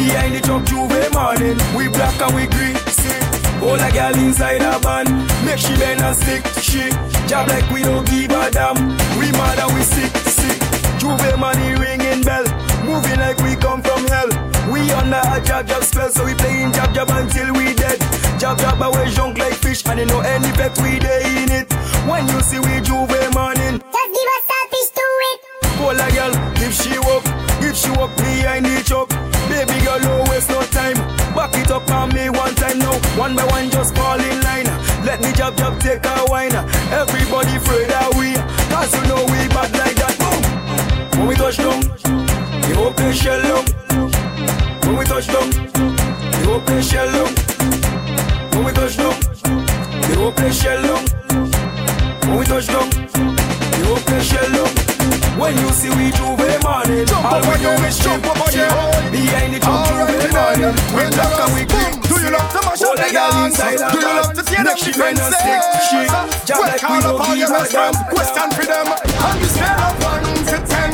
Behind the truck J'ouvert morning, we black and we green, see. Hold a girl inside a van, make she bend and stick, she. Job like we don't give a damn, we mad and we sick, sick. J'ouvert money ringing bell, moving like we come from hell. We under a jab jab spell, so we playing jab jab until we dead. Jab jab away junk like fish, and you know any pet we day in it. When you see we J'ouvert morning, Just give us it. Call a girl, if she walk, if she walk behind the truck. Baby girl, don't waste no time. Back it up on me one time now. One by one, just fall in line. Let me jab jab take a wine. Everybody afraid that we, cause you know we bad like that. Boom. When we touch down, the place shell down. When we touch down, the place shell down. When we touch down, the place shell down. When we touch down, the place shell down. When you see we J'ouvert morning, all we do is jump up on you. Behind the jump J'ouvert morning, we black and we green. Do you love to mash up the dance? Do you love to tear them she defenses? stick, she Jab Well, like we up all your best friends. Question for them. On the scale of one to ten,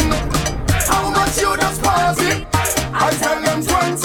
how much you just party? I tell them twenty.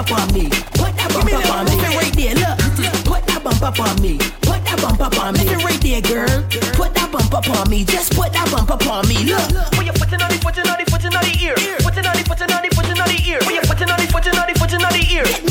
Put that bump up on me, put that bump up on me. Right there, look. Put that bump up on me, put that bump up on me. Right there, girl. Put that bump up on me, just put that bump up on me. Look. When you putting on the footing on the footing on the ear, putting on the footing on the footing on the ear. When you putting on the footing on the footing on the ear.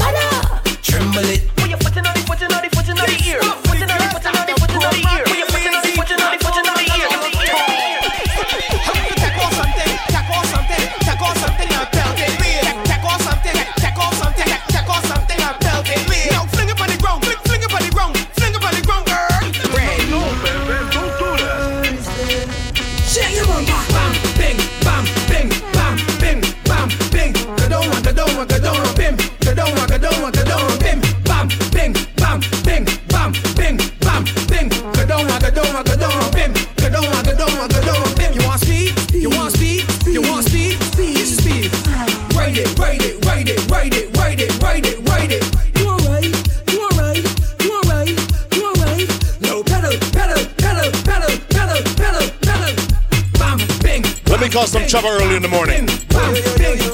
Trouble early in the morning.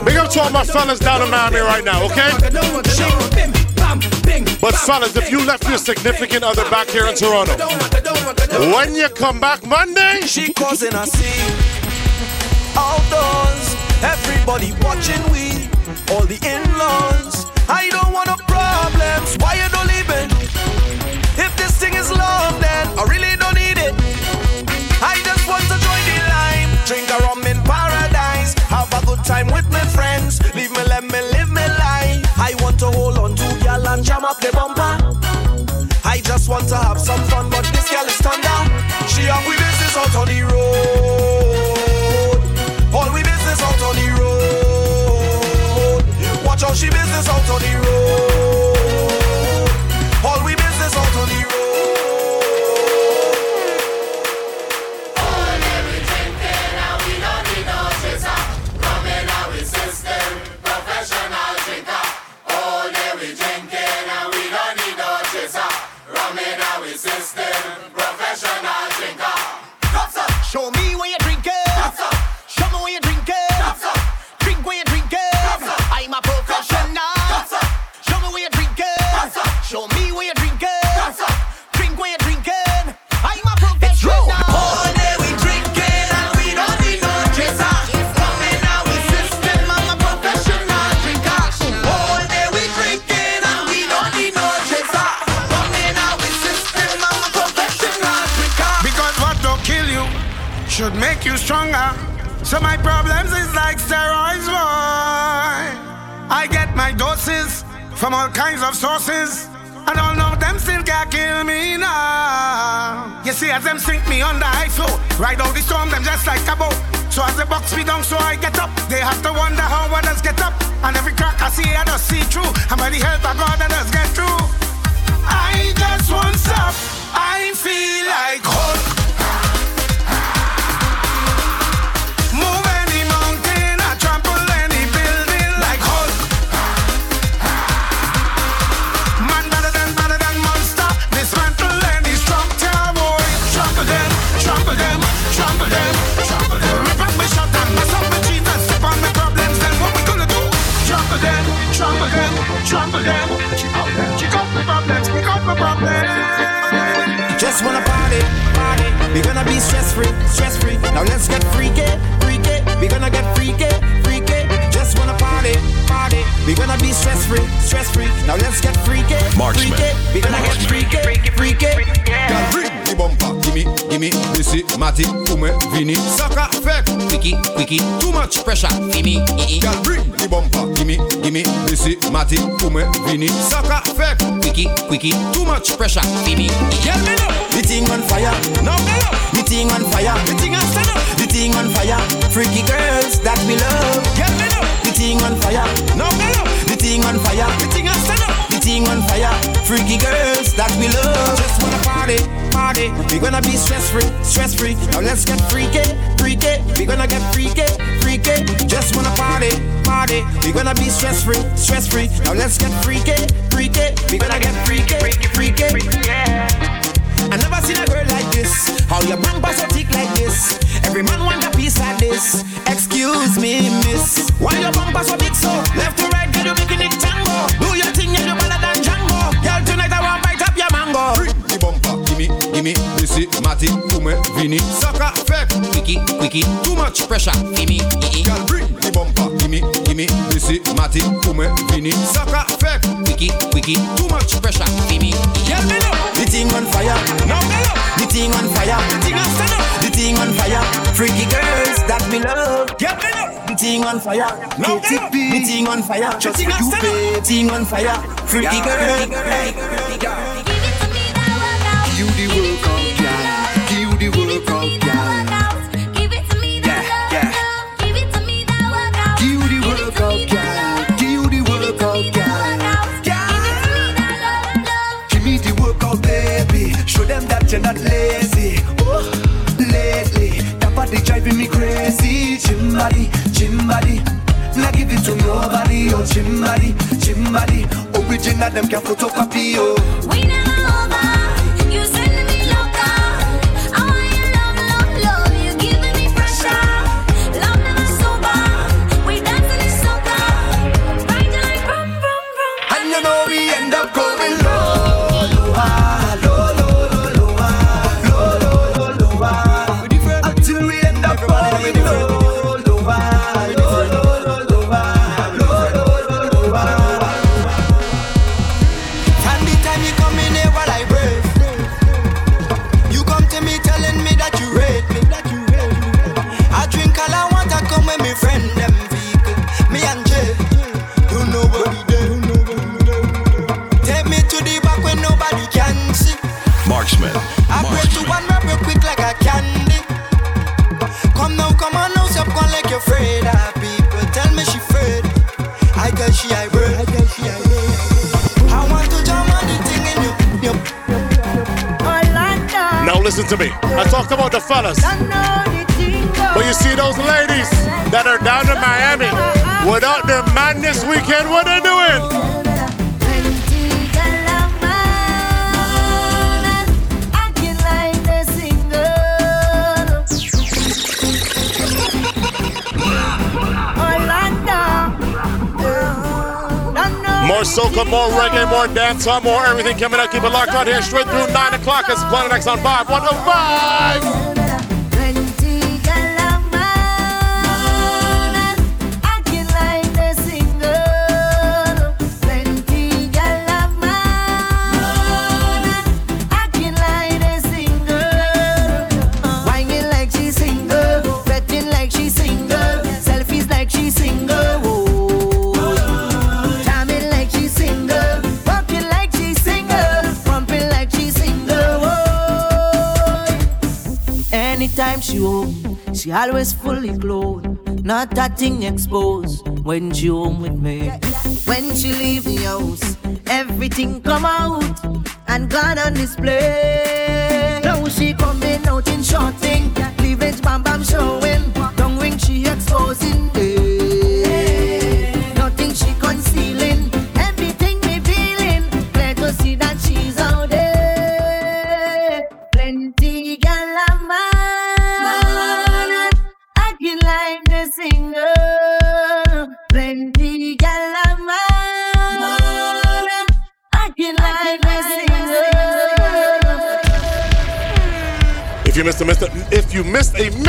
Big up to all my fellas down in Miami right now, okay? But fellas, if you left your significant other back here in Toronto, when you come back Monday, she causing a scene outdoors. Everybody watching we, all the in-laws. I don't want no problems. Why want to have some fun, but this girl is turned down. She have we business out on the road. All we business out on the road. Watch out, she business out on the road. Of sources. And all of them still can't kill me now. You see, as them sink me ice floe, ride out the storm, them just like a boat. So as the box me down, so I get up. They have to wonder how others get up. And every crack I see, I just see through. And by the help of God, I just get through. I just want stop. I feel like gonna be stress free, stress free. Now let's get freaky, freaky. We gonna get freaky, freaky. Just wanna party, party. We gonna be stress free, stress free. Now let's get freaky, Marksman. freaky. We gonna get freaky, freaky, freaky. Gimme, gimme, Missy, Matty, Ume, Vini. Sucker, fake, quicky, quicky. Too much pressure, gimme, ee. Girl, bring the bumper. Gimme, gimme, Missy, Matty, Ume, Vini. Sucker, fake, quicky, quicky. Too much pressure, gimme. Girl, me know. The thing on fire, No, me know. the thing on fire, The thing I stand up. the thing on fire. Freaky girls that we love. Girl, me know. The thing on fire, No, me know. the thing on fire, The thing I stand up. the thing on fire. Freaky girls that we love. Just wanna party, party. We gonna be stress free, stress free. Now let's get freaky, freaky. We gonna get freaky, freaky. Just wanna party, party. We gonna be stress free, stress free. Now let's get freaky, freaky. We gonna get freaky, freaky, freaky. I never seen a girl like this. How your bumper so thick like this? Every man want a piece like this. Excuse me, miss. Why your bumper so big so? Left to right, girl, you making it tango. Do your thing, gimme, Missy, Matty, Vini. Sucker, fake, quicky, quicky. Too much pressure, gimme, ee. Girl, bring the bumper. Gimme, gimme, Missy, Matty, Ume, Vini. Sucker, fake, quicky, quicky. Too much pressure, gimme, ee. Girl, me know. The thing on fire. No, me know. The thing on fire. The thing I stand up. The thing on fire. Freaky girls that we love. Girl, me know. The thing on fire. No, KTP. no. The thing on fire. The thing I you stand pay. The thing on fire. Freaky girl. You them can photocopy, oh. and some more everything coming up. Keep it locked on here straight through 9 o'clock. It's Planet X on 5 she home, she always fully clothed, not a thing exposed when she home with me. When she leave the house, everything come out and gone on display. Now she coming out in short thing, cleavage bam bam showing, tongue ring she exposed.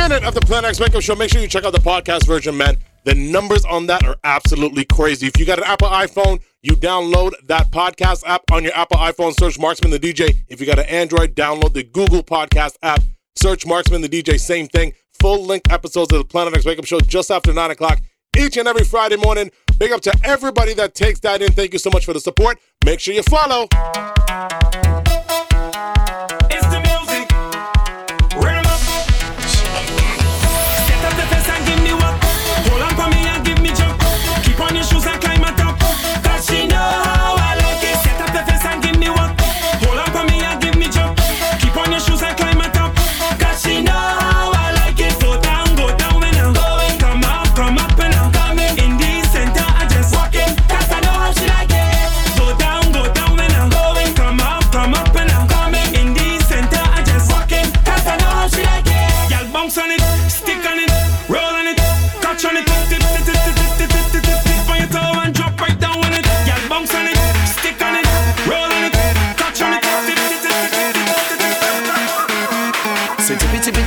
minute of the Planet X Wake Up Show. Make sure you check out the podcast version, man. The numbers on that are absolutely crazy. If you got an Apple iPhone, you download that podcast app on your Apple iPhone, search Marksman the DJ. If you got an Android, download the Google Podcast app, search Marksman the DJ, same thing. Full length episodes of the Planet X Wake Up Show just after 9 o'clock each and every Friday morning. Big up to everybody that takes that in. Thank you so much for the support. Make sure you follow.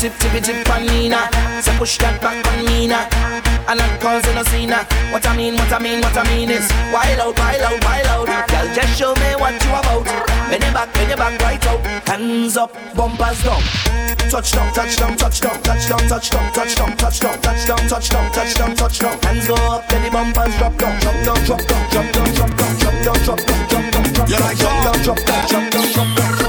tip tippy tip on Nina. So push that back on Nina. And I'm causing a scene. What I mean, what I mean, what I mean is wild out, wild out, wild out. Girl, just show me what you about. Bend your back, bend your back right out. Hands up, bumpers down. Touch down, touch down, touch down, touch down, touch down, touch down, touch down, touch down, touch down, touch down, touch down. Hands go up, then the bumpers drop down, drop down, drop down, drop down, drop down, drop down, drop down, drop down, drop down, drop down, drop down, drop down, drop down.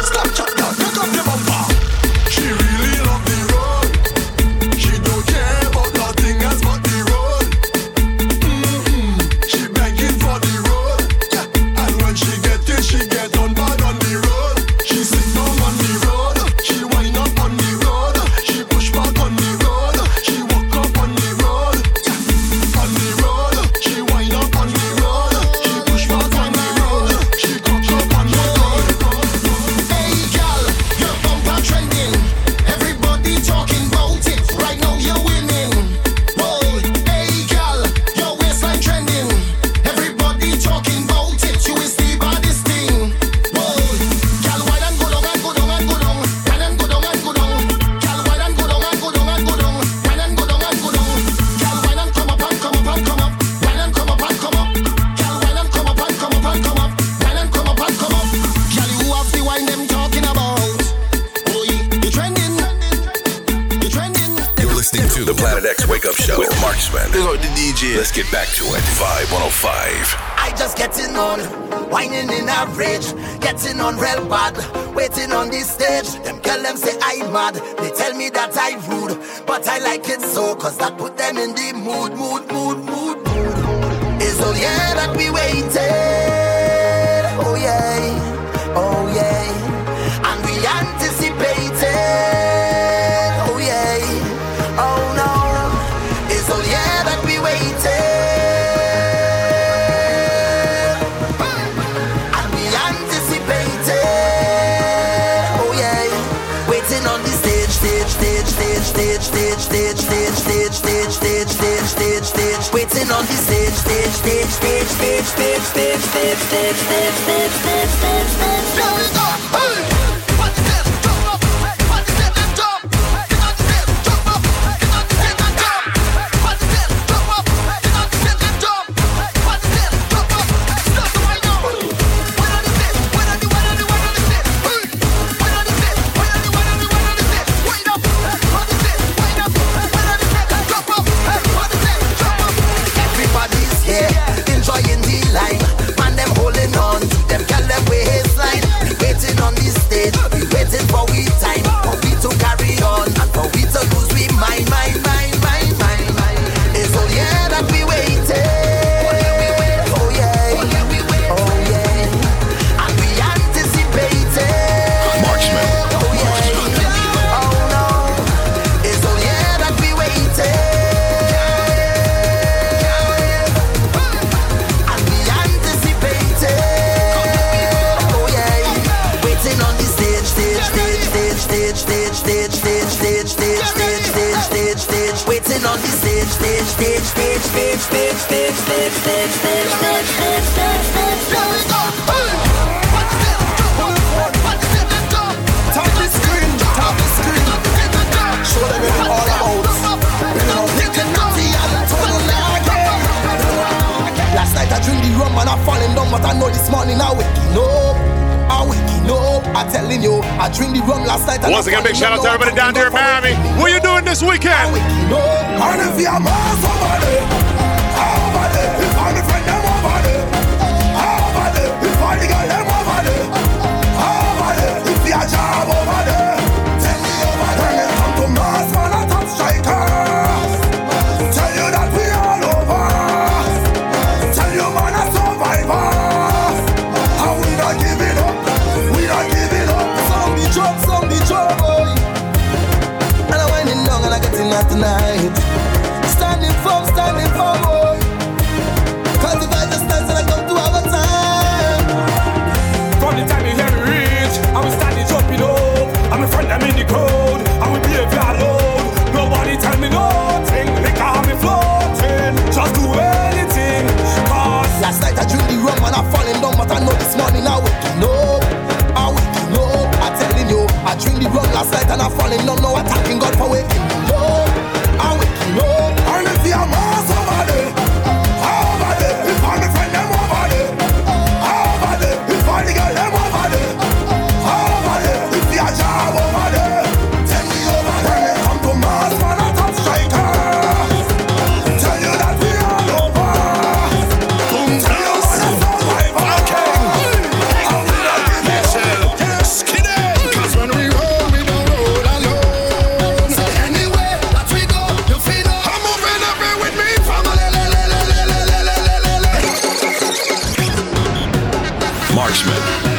Parchment.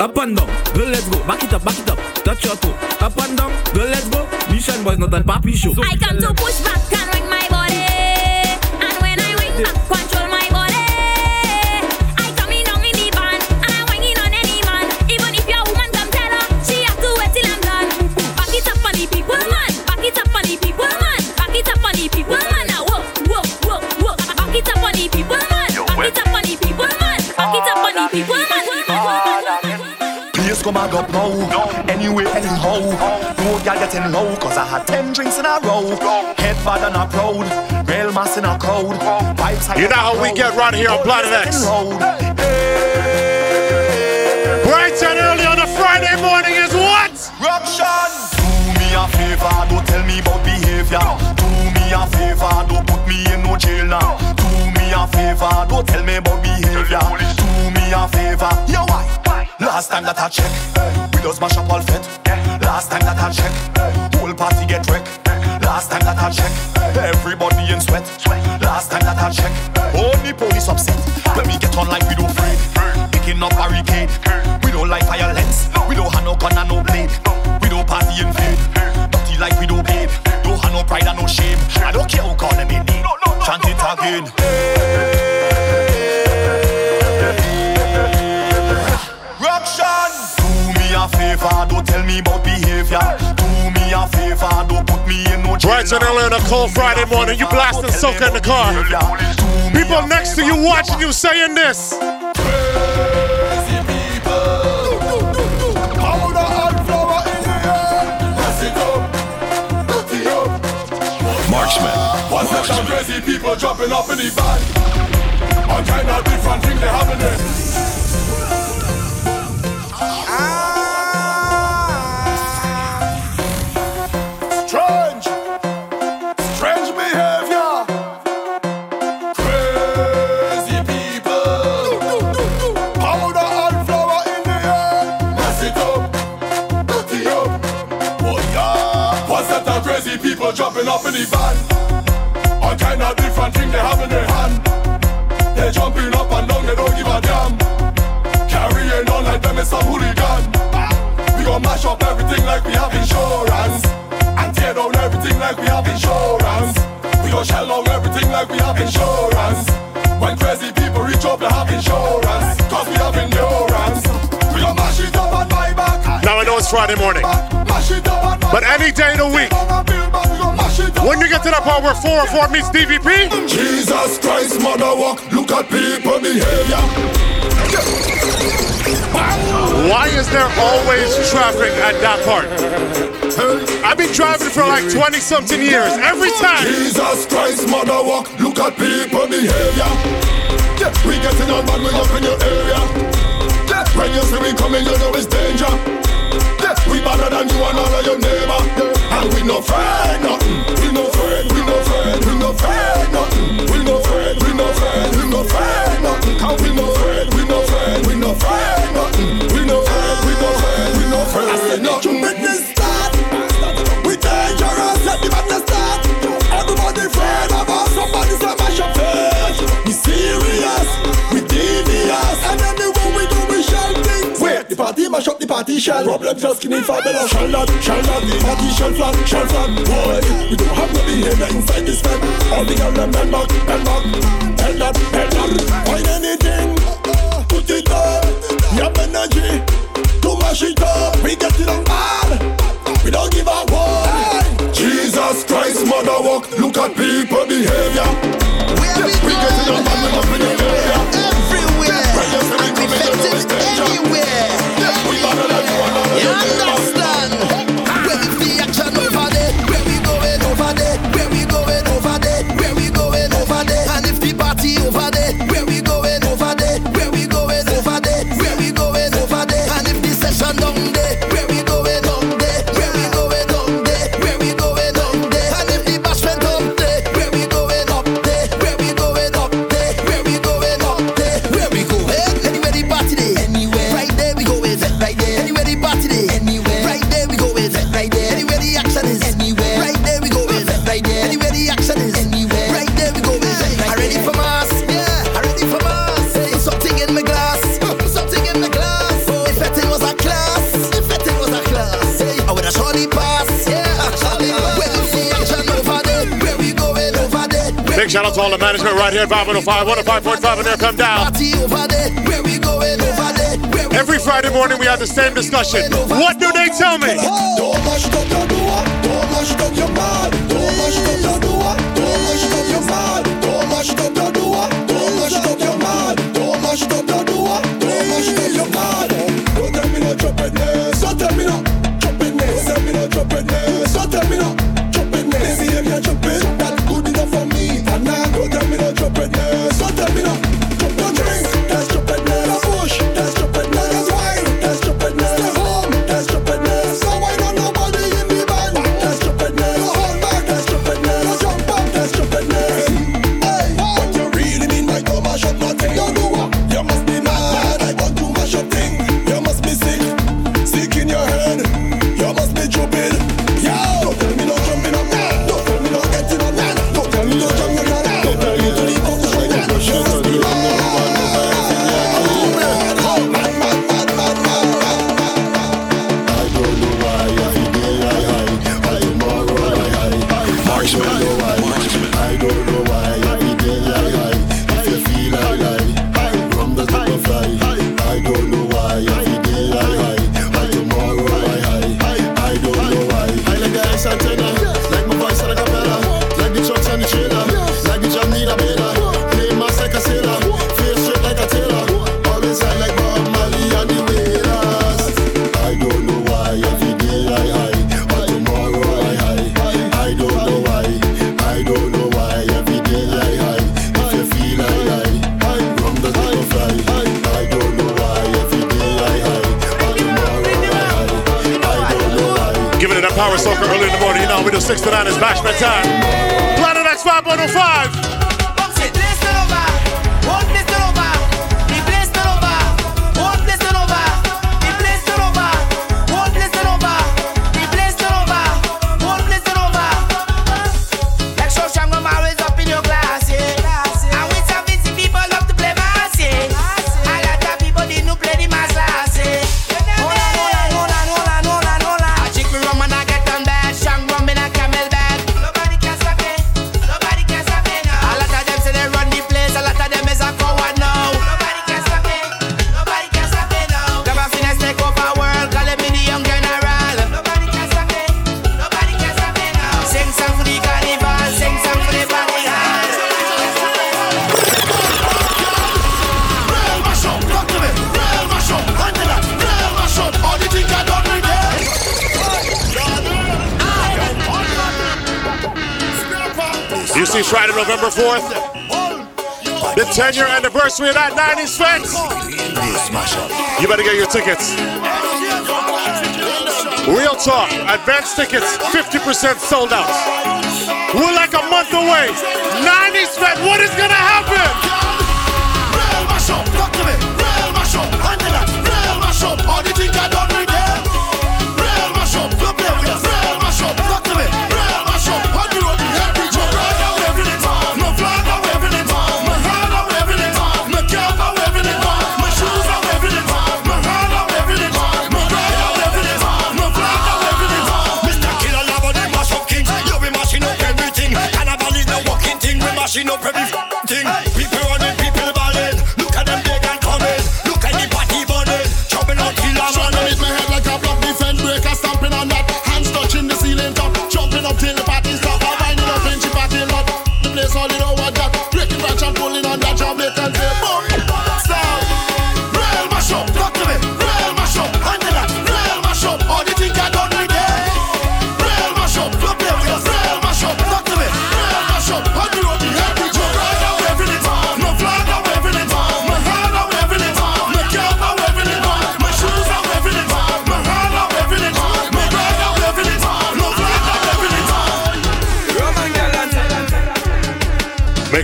Up I had ten drinks in a row. Head bad and a proud, real mass in a. Vibes high You know how we get right here on Planet X. Bright and early on a Friday morning is what? Ruction! Do me a favor, don't tell me about behavior. Do me a favor, don't put me in no jail now. Do me a favor, don't tell me about behavior. Do me a favor, yo why? Last time that I check, we just mash up all fit. Last time that I check, whole party get wrecked. Last time that I check, everybody in sweat. Last time that I check, only police upset. When we get on like we don't afraid, picking up barricade. We don't like violence, we don't have no gun and no blade. We don't party in vain, dirty like we don't babe. Don't have no pride and no shame. I don't care who call in name. Chant it again. Ruction! In no and early on a cold Friday morning, you blasting soca in the car. People next to you watching you saying this. Marksman. One session crazy people jumping up in the van. All kind of different things they happening. Friday morning, Mash it up and but any day of the week, when you get to that part where 404 meets DVP, Jesus Christ, mother walk, look at people behavior. why is there always traffic at that part? I've been driving for like 20 something years. Every time. Jesus Christ, mother walk, look at people behavior. Yeah, we getting on bad, we up in your area. Yeah, when you see we coming, you know it's danger. Better than you and all of your neighbor. And we no afraid nothing. Shell. Problem just skinny for better. Shall not, shall not, the party shall flat, shall flat. Boy, we don't have no behavior inside this fed. All the girls them bend back, bend back, bend up, bend up. Find anything, management right here at 505, 105.5, and there come down. Party over there. Where we going over there? Every Friday morning we have the same discussion. What do they tell me? tickets. Real talk, advance tickets, 50% sold out.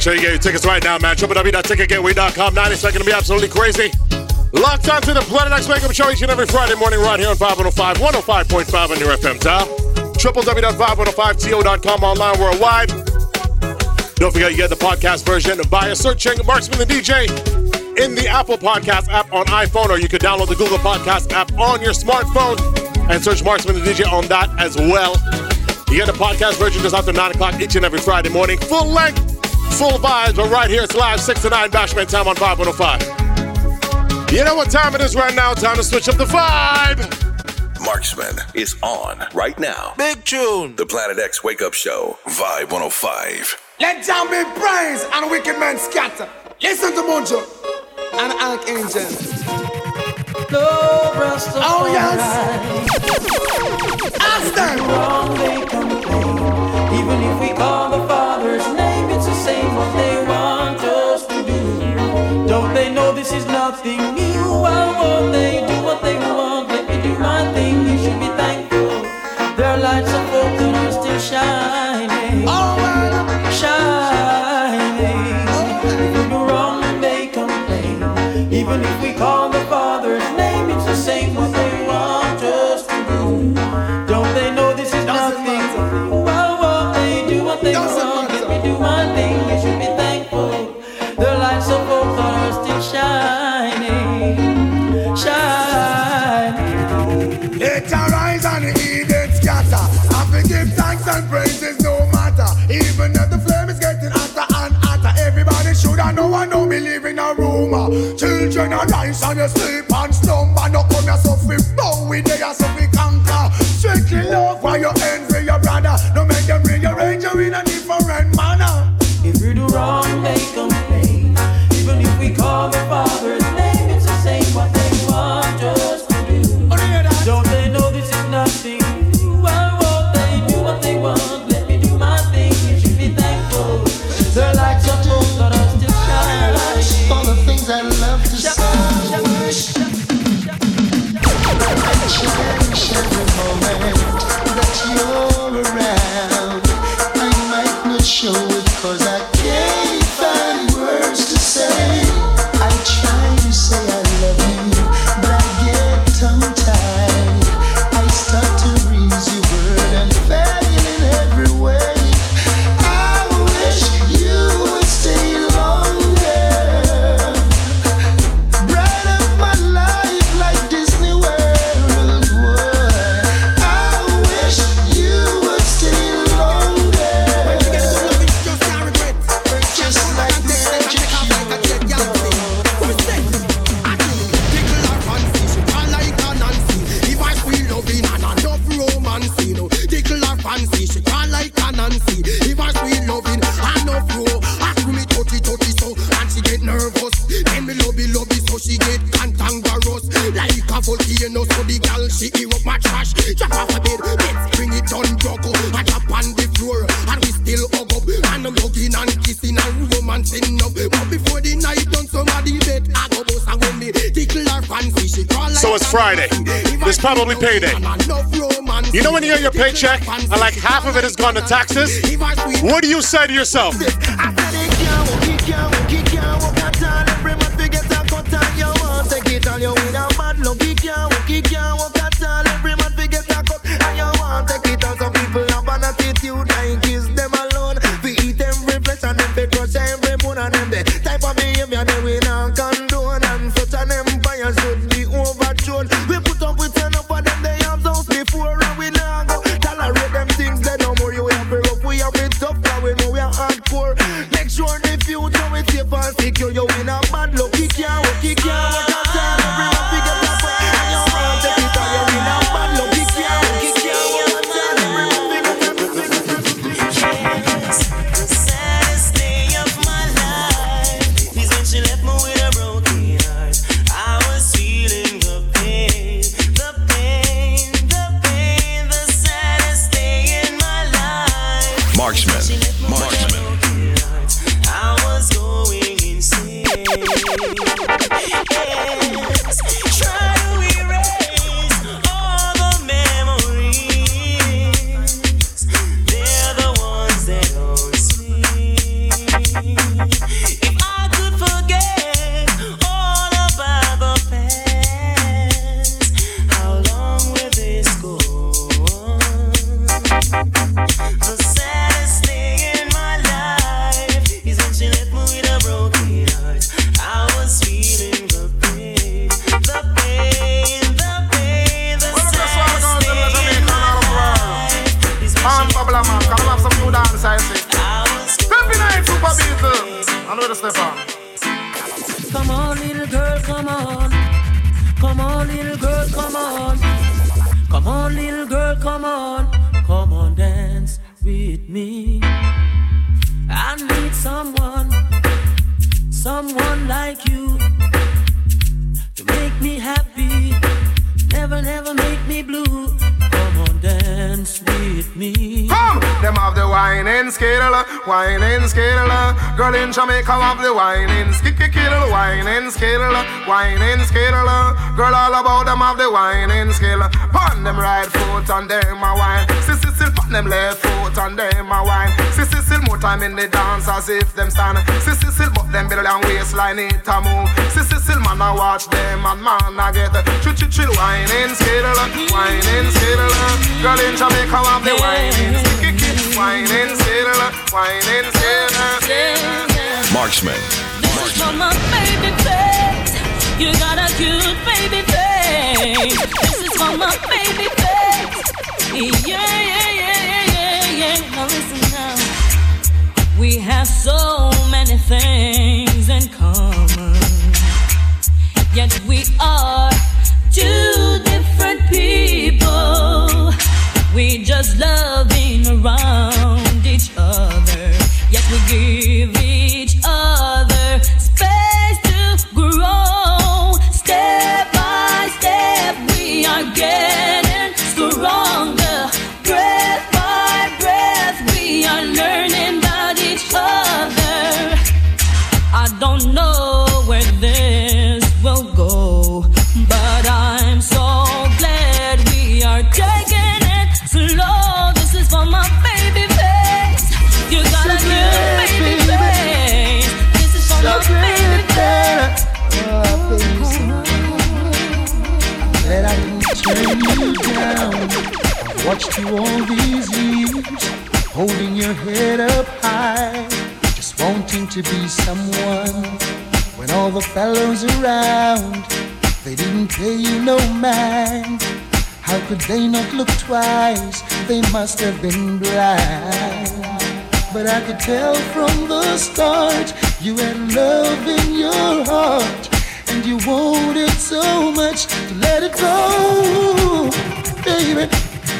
sure you get your tickets right now, man. www.ticketgateway.com. 90 second to be absolutely crazy. Locked on to the Planet X Wake Up Show each and every Friday morning right here on five hundred five one hundred five point five on your FM dial. www.505to.com online worldwide. Don't forget you get the podcast version by searching Marksman the DJ in the Apple Podcast app on iPhone, or you could download the Google Podcast app on your smartphone and search Marksman the DJ on that as well. You get the podcast version just after 9 o'clock each and every Friday morning, full length Full vibes, but right here it's live 6 to 9 Bashman time on Vibe oh You know what time it is right now? Time to switch up the vibe. Marksman is on right now. Big tune. The Planet X Wake Up Show, Vibe 105. Let down be praise and wicked men scatter. Listen to Monjo and Archangel. No rest Oh, yes. Ask them. is nothing new. I want they do. Children are nice and you sleep and slumber. No come here so fi bow with they so probably payday. You know when you get your paycheck and like half of it is gone to taxes? What do you say to yourself? as if them stand. see, see, see, but them belly and waistline it a move. See, see, see, man I watch them and man I get the chill chill chill whining skiddle, whining skiddle. Girl in Jamaica have the whining sticky kick, whining skiddle, whining skiddle. Marksman. This is for my baby face. You got a cute baby face. This is for my baby face. Yeah. so many things in common. All these years, holding your head up high, just wanting to be someone. When all the fellows around, they didn't pay you no mind. How could they not look twice? They must have been blind. But I could tell from the start you had love in your heart and you wanted so much to let it go.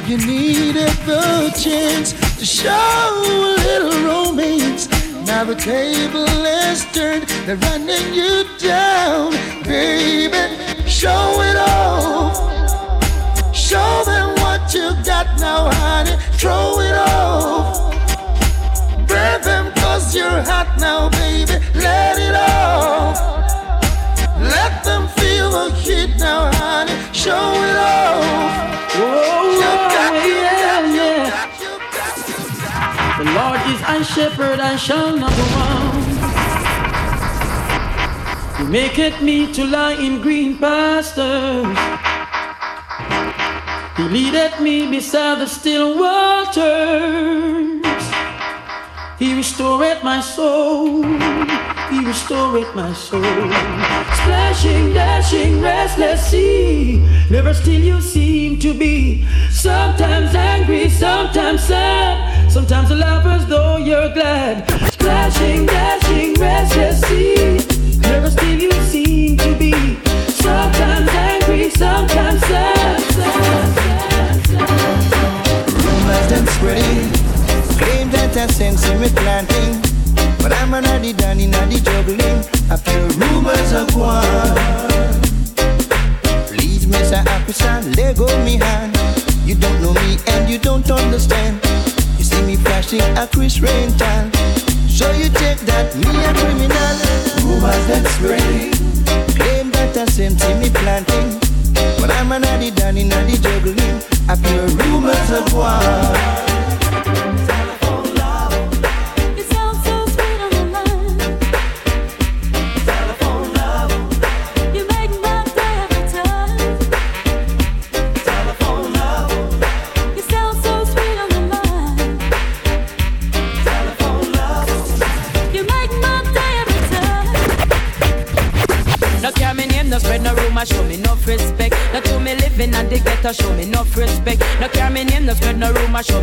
You needed the chance to show a little romance. Now the table has turned, they're running you down, baby. Show it off. Show them what you got now, honey. Throw it off. Grab them cause you're hot now, baby. Let it off. Let them feel the heat now, honey. Show it off. Yeah, yeah. The Lord is my shepherd, I shall not want. He maketh me to lie in green pastures. He leadeth me beside the still waters. He restoreth my soul. He restoreth my soul. Splashing, dashing, restless sea. Never still you seem to be. Sometimes angry, sometimes sad. Sometimes a laugh as though you're glad. Splashing, dashing, restless sea. Never still you seem to be. Sometimes angry, sometimes sad. sad, sad, sad. Rumors them spreading, claim that I sense me planting. But I'm already done in the juggling. A Chris rental. So you take that me a criminal. Rumors that spreading, claim that I sense in me planting. But I'm already done in the juggling. I feel rumors of one.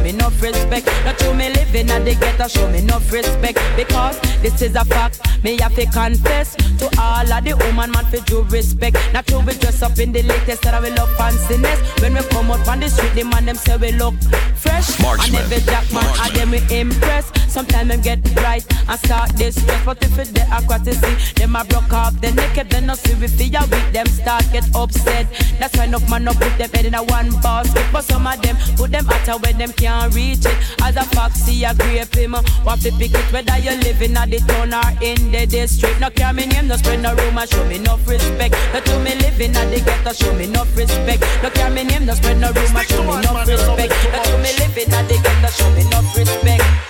Me no respect. No to me living and the ghetto, show me no respect. Because this is a fact, me have to confess to all of the woman man for due respect. Not to we dress up in the latest that we love fanciness. When we come out on the street, the man them say we look fresh. Marksman. And every jack man, I them we impress. Sometimes them get right and start this stress, but if it they aquatic see, them a broke off the naked, then no see we feel weak, them start get upset. That's why enough man up put them head in a one basket, but some of them put them out of where them can't reach it. As a foxy, a grape him, what to pick it, whether you living at the town or in the district. No care me name, no spread no rumor, show me enough respect. No to me living at the ghetto, show me enough respect. No care me name, no spread no rumor, show me enough respect. No to me living at the ghetto, show me enough respect.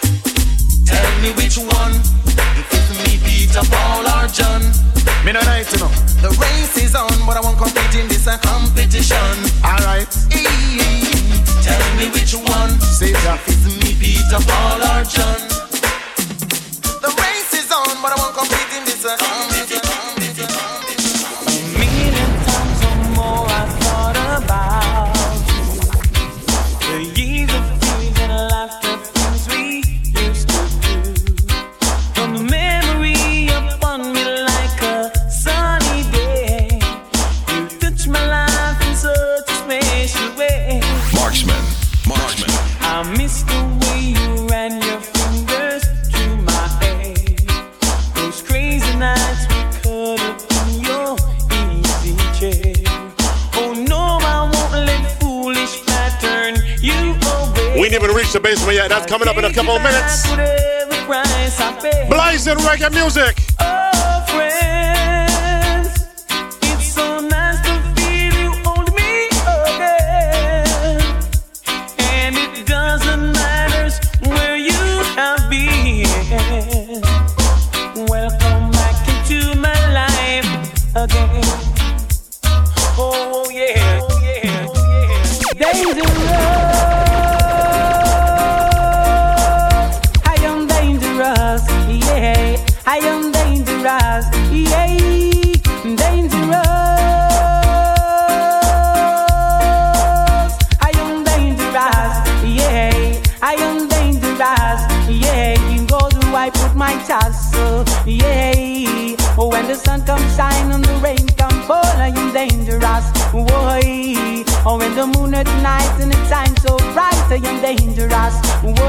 Tell me which one. If it's me, Peter, Paul, or John. Me no right to know. The race is on, but I won't compete in this competition. Alright. Tell me which one. Say that. If it's me, Peter, Paul, or John. Yet. That's coming up in a couple of minutes. Blazing reggae music.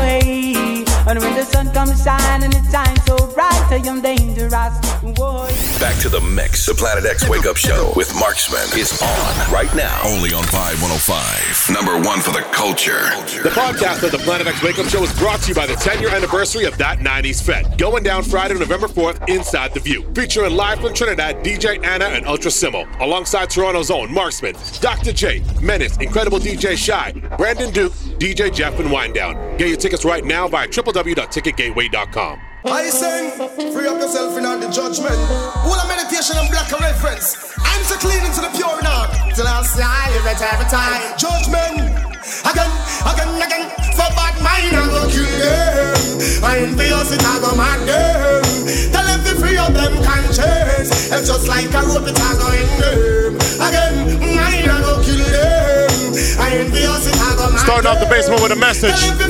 Why? And when the sun comes shine and the time so bright, I am dangerous. Why? Back to the mix. The Planet X Wake Up Show with Marksman is on right now. Only on 5105. Number one for the culture. The podcast of the Planet X Wake Up Show is brought to you by the 10 year anniversary of That 90s Fest. Going down Friday, November 4th, inside The View. Featuring live from Trinidad, DJ Anna and Ultra Simmo. Alongside Toronto's own Marksman, Dr. J, Menace, Incredible DJ Shy, Brandon Duke, DJ Jeff, and Winedown. Get your tickets right now via www.ticketgateway.com. I sing, free up yourself in all the judgment. All a meditation and black reference. I'm so clean into the pure now. Till I'll see I live it every time. Judgment, again, again, again. For bad mind, I go kill them. I envious it, I go mad them. Tell them to free up them conscience. It's just like a rope, it, I go in them. Again, mine, I go Starting off the basement with a message. To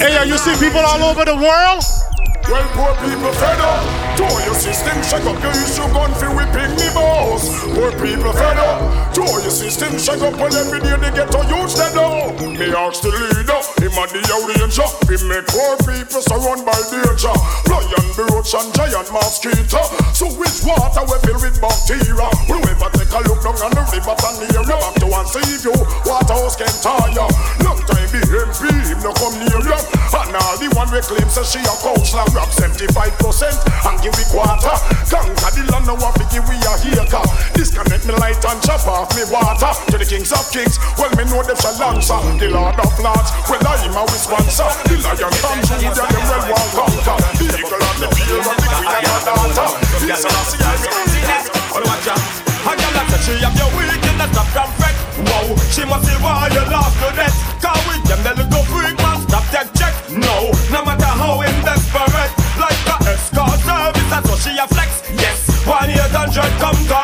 Hey, yo, you see people all over the world? Well, poor people fed up. Tour your system, shake up your issue gun for whipping me balls. Poor people fed up. Tour your system, shake up when every day they get a huge dead up. Me ask the leader, him and the arranger. We make poor people surrounded by danger. Lion, roach and giant mosquito. So which water we fill with bacteria? Will we ever take a look down on the river and near you? Back to one save you. Waterhouse can tire. Long time be MP, him no come near you. And all the one we claim says she a coach slam rap 75% and give me quarter. Conquer the land now we give we a acre. Disconnect me light and chop off me water. To the kings of kings, well me know them shall answer. The lord of lords, well I am a sponsor. The lion come true, yeah them well want conquer. The eagle and the bear and the queen and the daughter. Yes, and I see I see That she have your wickedness up from fret. Wow, she must see why you lost to death. Cause with them the little freak man stop that check. No, no matter how in desperate. Like a escort service, that's what she a flex. Yes, one eight hundred come.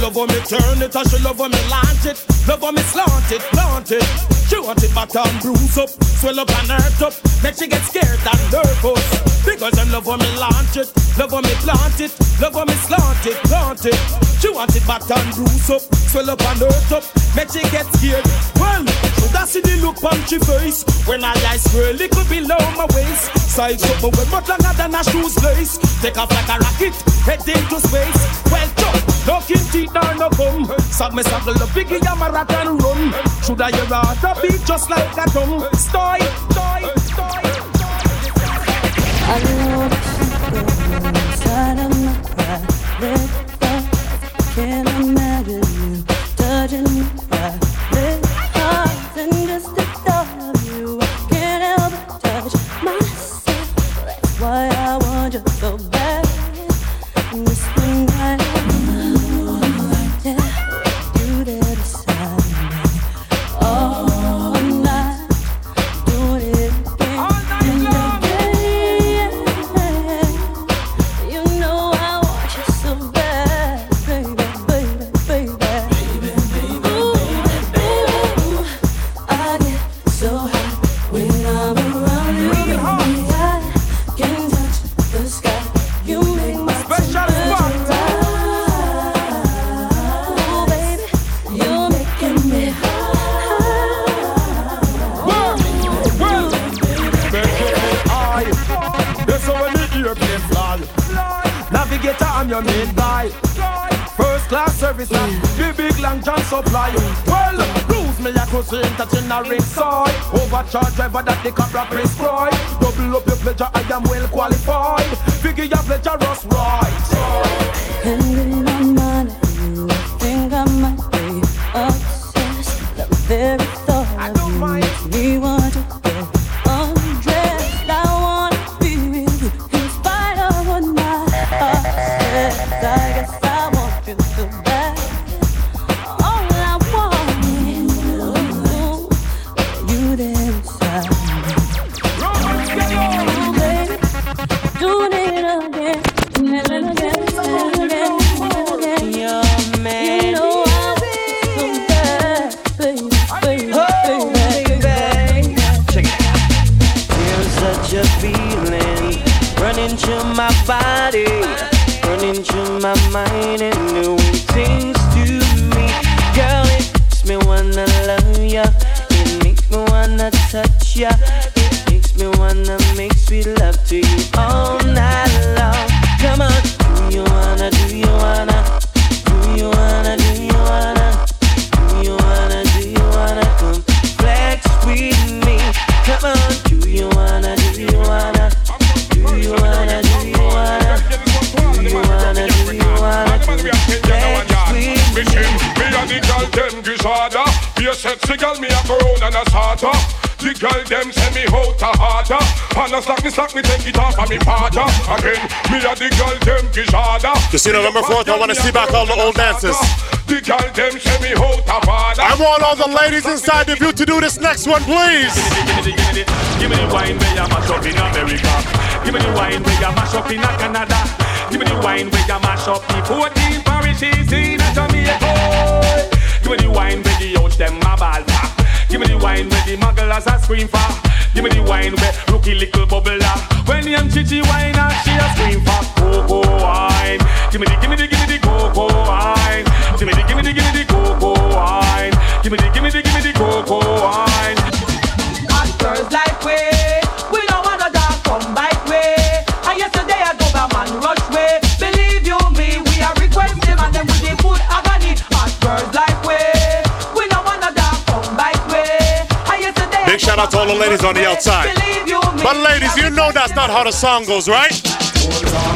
Love when me turn it and she love when me launch it. Love when me slant it, plant it. She want it back and bruise up Swell up and hurt up. Make she get scared and nervous. Because I'm love when me launch it Love when me plant it Love when me slant it, plant it. She want it back and bruise up Swell up and hurt up Make she get scared. Well, should I see the look on she face. When I eyes swirl little below my waist. Size up but much longer than a shoes lace Take off like a rocket, head into space. Well, jump, looking teeth down no come Sag me saddle the biggie I'm a rock and run Should I hear rather be just like a drum. Stoy, stoy, stoy I know the inside of my private. Can't imagine why officer. The big long John supply. Well, lose me a a ring side. Overcharge driver that the cobra prescribe. Double up your pleasure, I am well qualified. Figure your pleasure, us right. Spending my money, you think I might be obsessed. The very thought Casino November 4th, I want to see back all the old out harder I want all the ladies inside the view to do this next one, please. Give me the wine where you mash up in America. Give me the wine where you mash up in Canada. Give me the wine where you mash up the 14 parishes in Jamaica. Give me the wine where the ouch them a ball. Give me the wine where the mugglers a scream for. Give me the wine where rookie little bubbler. When the chichi wine she a scream for cocoa wine. Give me the, give me the, give me the cocoa wine. Give me the, give me the, give me the cocoa wine. Give me the, give me the, give me the cocoa wine. Hot girls like we, we don't wanna dog come bite way. And yesterday I go a man rush way. Believe you me, we are requesting and then we dey put agony. Hot girls like we, we don't wanna dog come bite way. And yesterday Big shout out to all the ladies on the outside. But ladies, you know that's not how the song goes, right?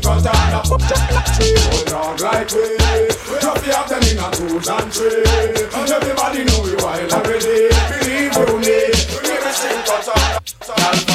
name is String Katana Old dog like we, have to have them in a twos and And everybody know we wild already Believe you me, me name is String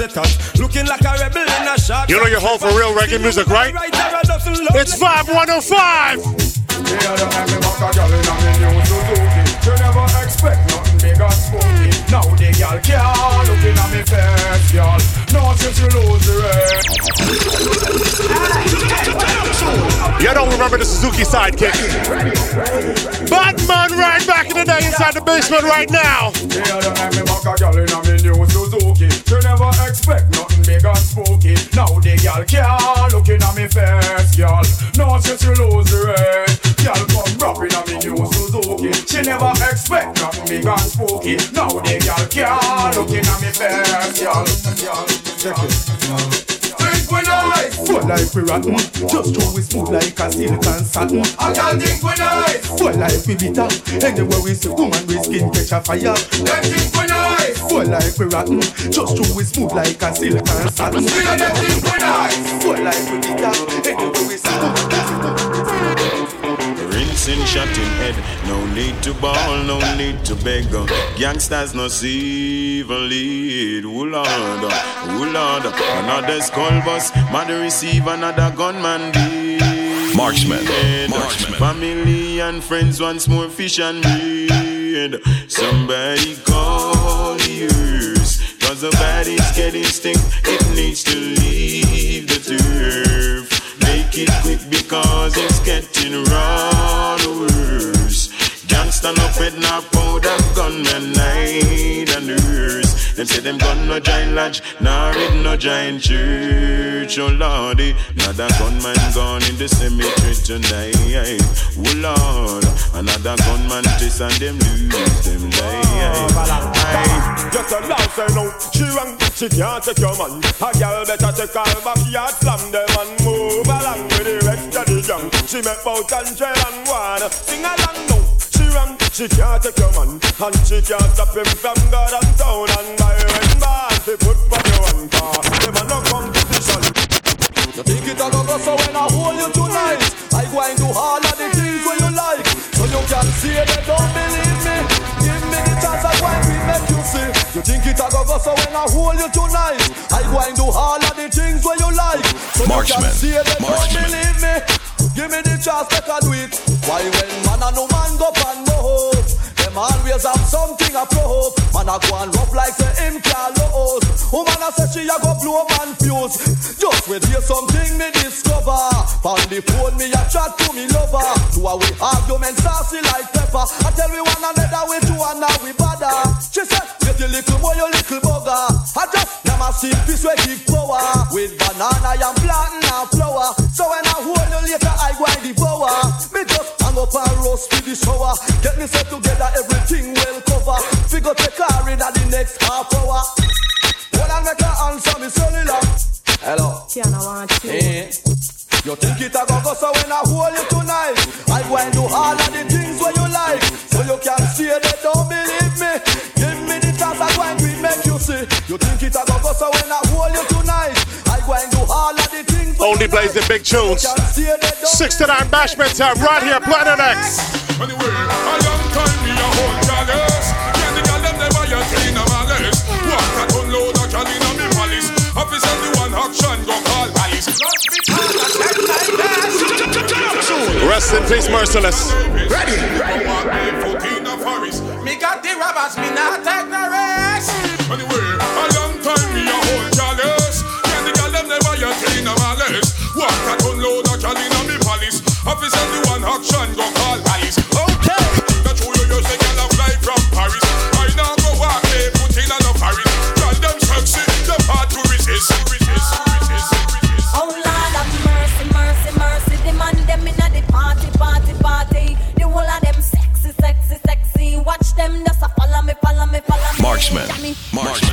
girl in her setup looking like a rebel in a shot. You know you're home for real reggae music, right? It's 5105. Yeah, don't make me back a girl in a me new Suzuki You never expect nothing big and spooky. Now the girl can't looking at me face, girl. No since you lose the race. You don't remember the Suzuki sidekick. Batman right back in the day inside the basement right now. Yeah, don't me mock a girl in a me new Suzuki. You never expect nothing big and spooky. Now the girl can't looking at me face, girl. No since you lose the race. Girl come rapping at me new Suzuki. She never expect nothing big and spooky. Now the girl can't looking at me face, girl. Check it. Think we nice. Full like we rotten, just throw we smooth like a silk and satin. I can't think we nice. Full like we bitter, anywhere we see woman we skin catch a fire. Them think we nice. Full like we rotten, just throw we smooth like a silk and satin. We them think we nice. Full like we bitter, anywhere we see woman Rinsing shot in head, no need to ball, no need to beg. Gangsters no see even lead. Ooh Lord, ooh Lord, another skull bus, mother receive another gunman deed. Marksman, marksman. Family and friends once more fish and bread. Somebody call the ears, cause the body's getting stink. It needs to leave the turf. Make it quick because it's getting raw worse. Gangsta no pet no powder gunman night and nurse. Them say them gun no giant lodge, nor it no giant church. Oh lordy, another gunman gone in the cemetery tonight. Oh lord, another gunman test and them lose them life. Oh, Just a love say no, she wrong, she can't take your man. A girl better take her backyard, slam them and move along with the rest of the gang. She make bout and one, sing along no. She can't take your man, and she can't stop him from God and town and by when man they put for your one car. Ah, them a no competition. You think it a go go so when I hold you tonight, I go and do all of the things where you like, so you can see they don't believe me. Give me the chance I go and we make you see. You think it a go go so when I hold you tonight, I go and do all of the things where you like, so you can see they don't believe me. Give me the chance, I do it. Always have something a prove. Man a go and rough like say him lose. Woman a say she a go blow man fuse. Just wait hear something me discover. On the phone me a chat to me lover. Two a we argument saucy like pepper. I tell we one another we two and now we bother. She said, get your little boy, your little bugger. I just my see piece we give power. With banana I am planting and flower. So when I hold you later I go and devour. Me just hang up and roast with the shower. Get me set together, next half hour. Hold on, make her answer me cellular. Hello. Tiana want you. Eh. You think it a go go so when I hold you tonight I go and do all of the things where you like So you can see they don't believe me Give me the chance I go and we make you see You think it a go go so when I hold you tonight I go and do all of the things where Only you plays the big tunes. You can see they don't Six to nine bashment time right here, Planet X. Anyway, a long time me a hold chalice. Action go call police. Rest in peace, merciless. Ready? Foot in a forest. Me got the robbers, me not take no rest. Anyway, a long time me a hold chalice. Yeah, the girl them never yet clean a malice. Walk a ton load of cal in me palace. Officer the one action go call Marksman. Me. Marksman.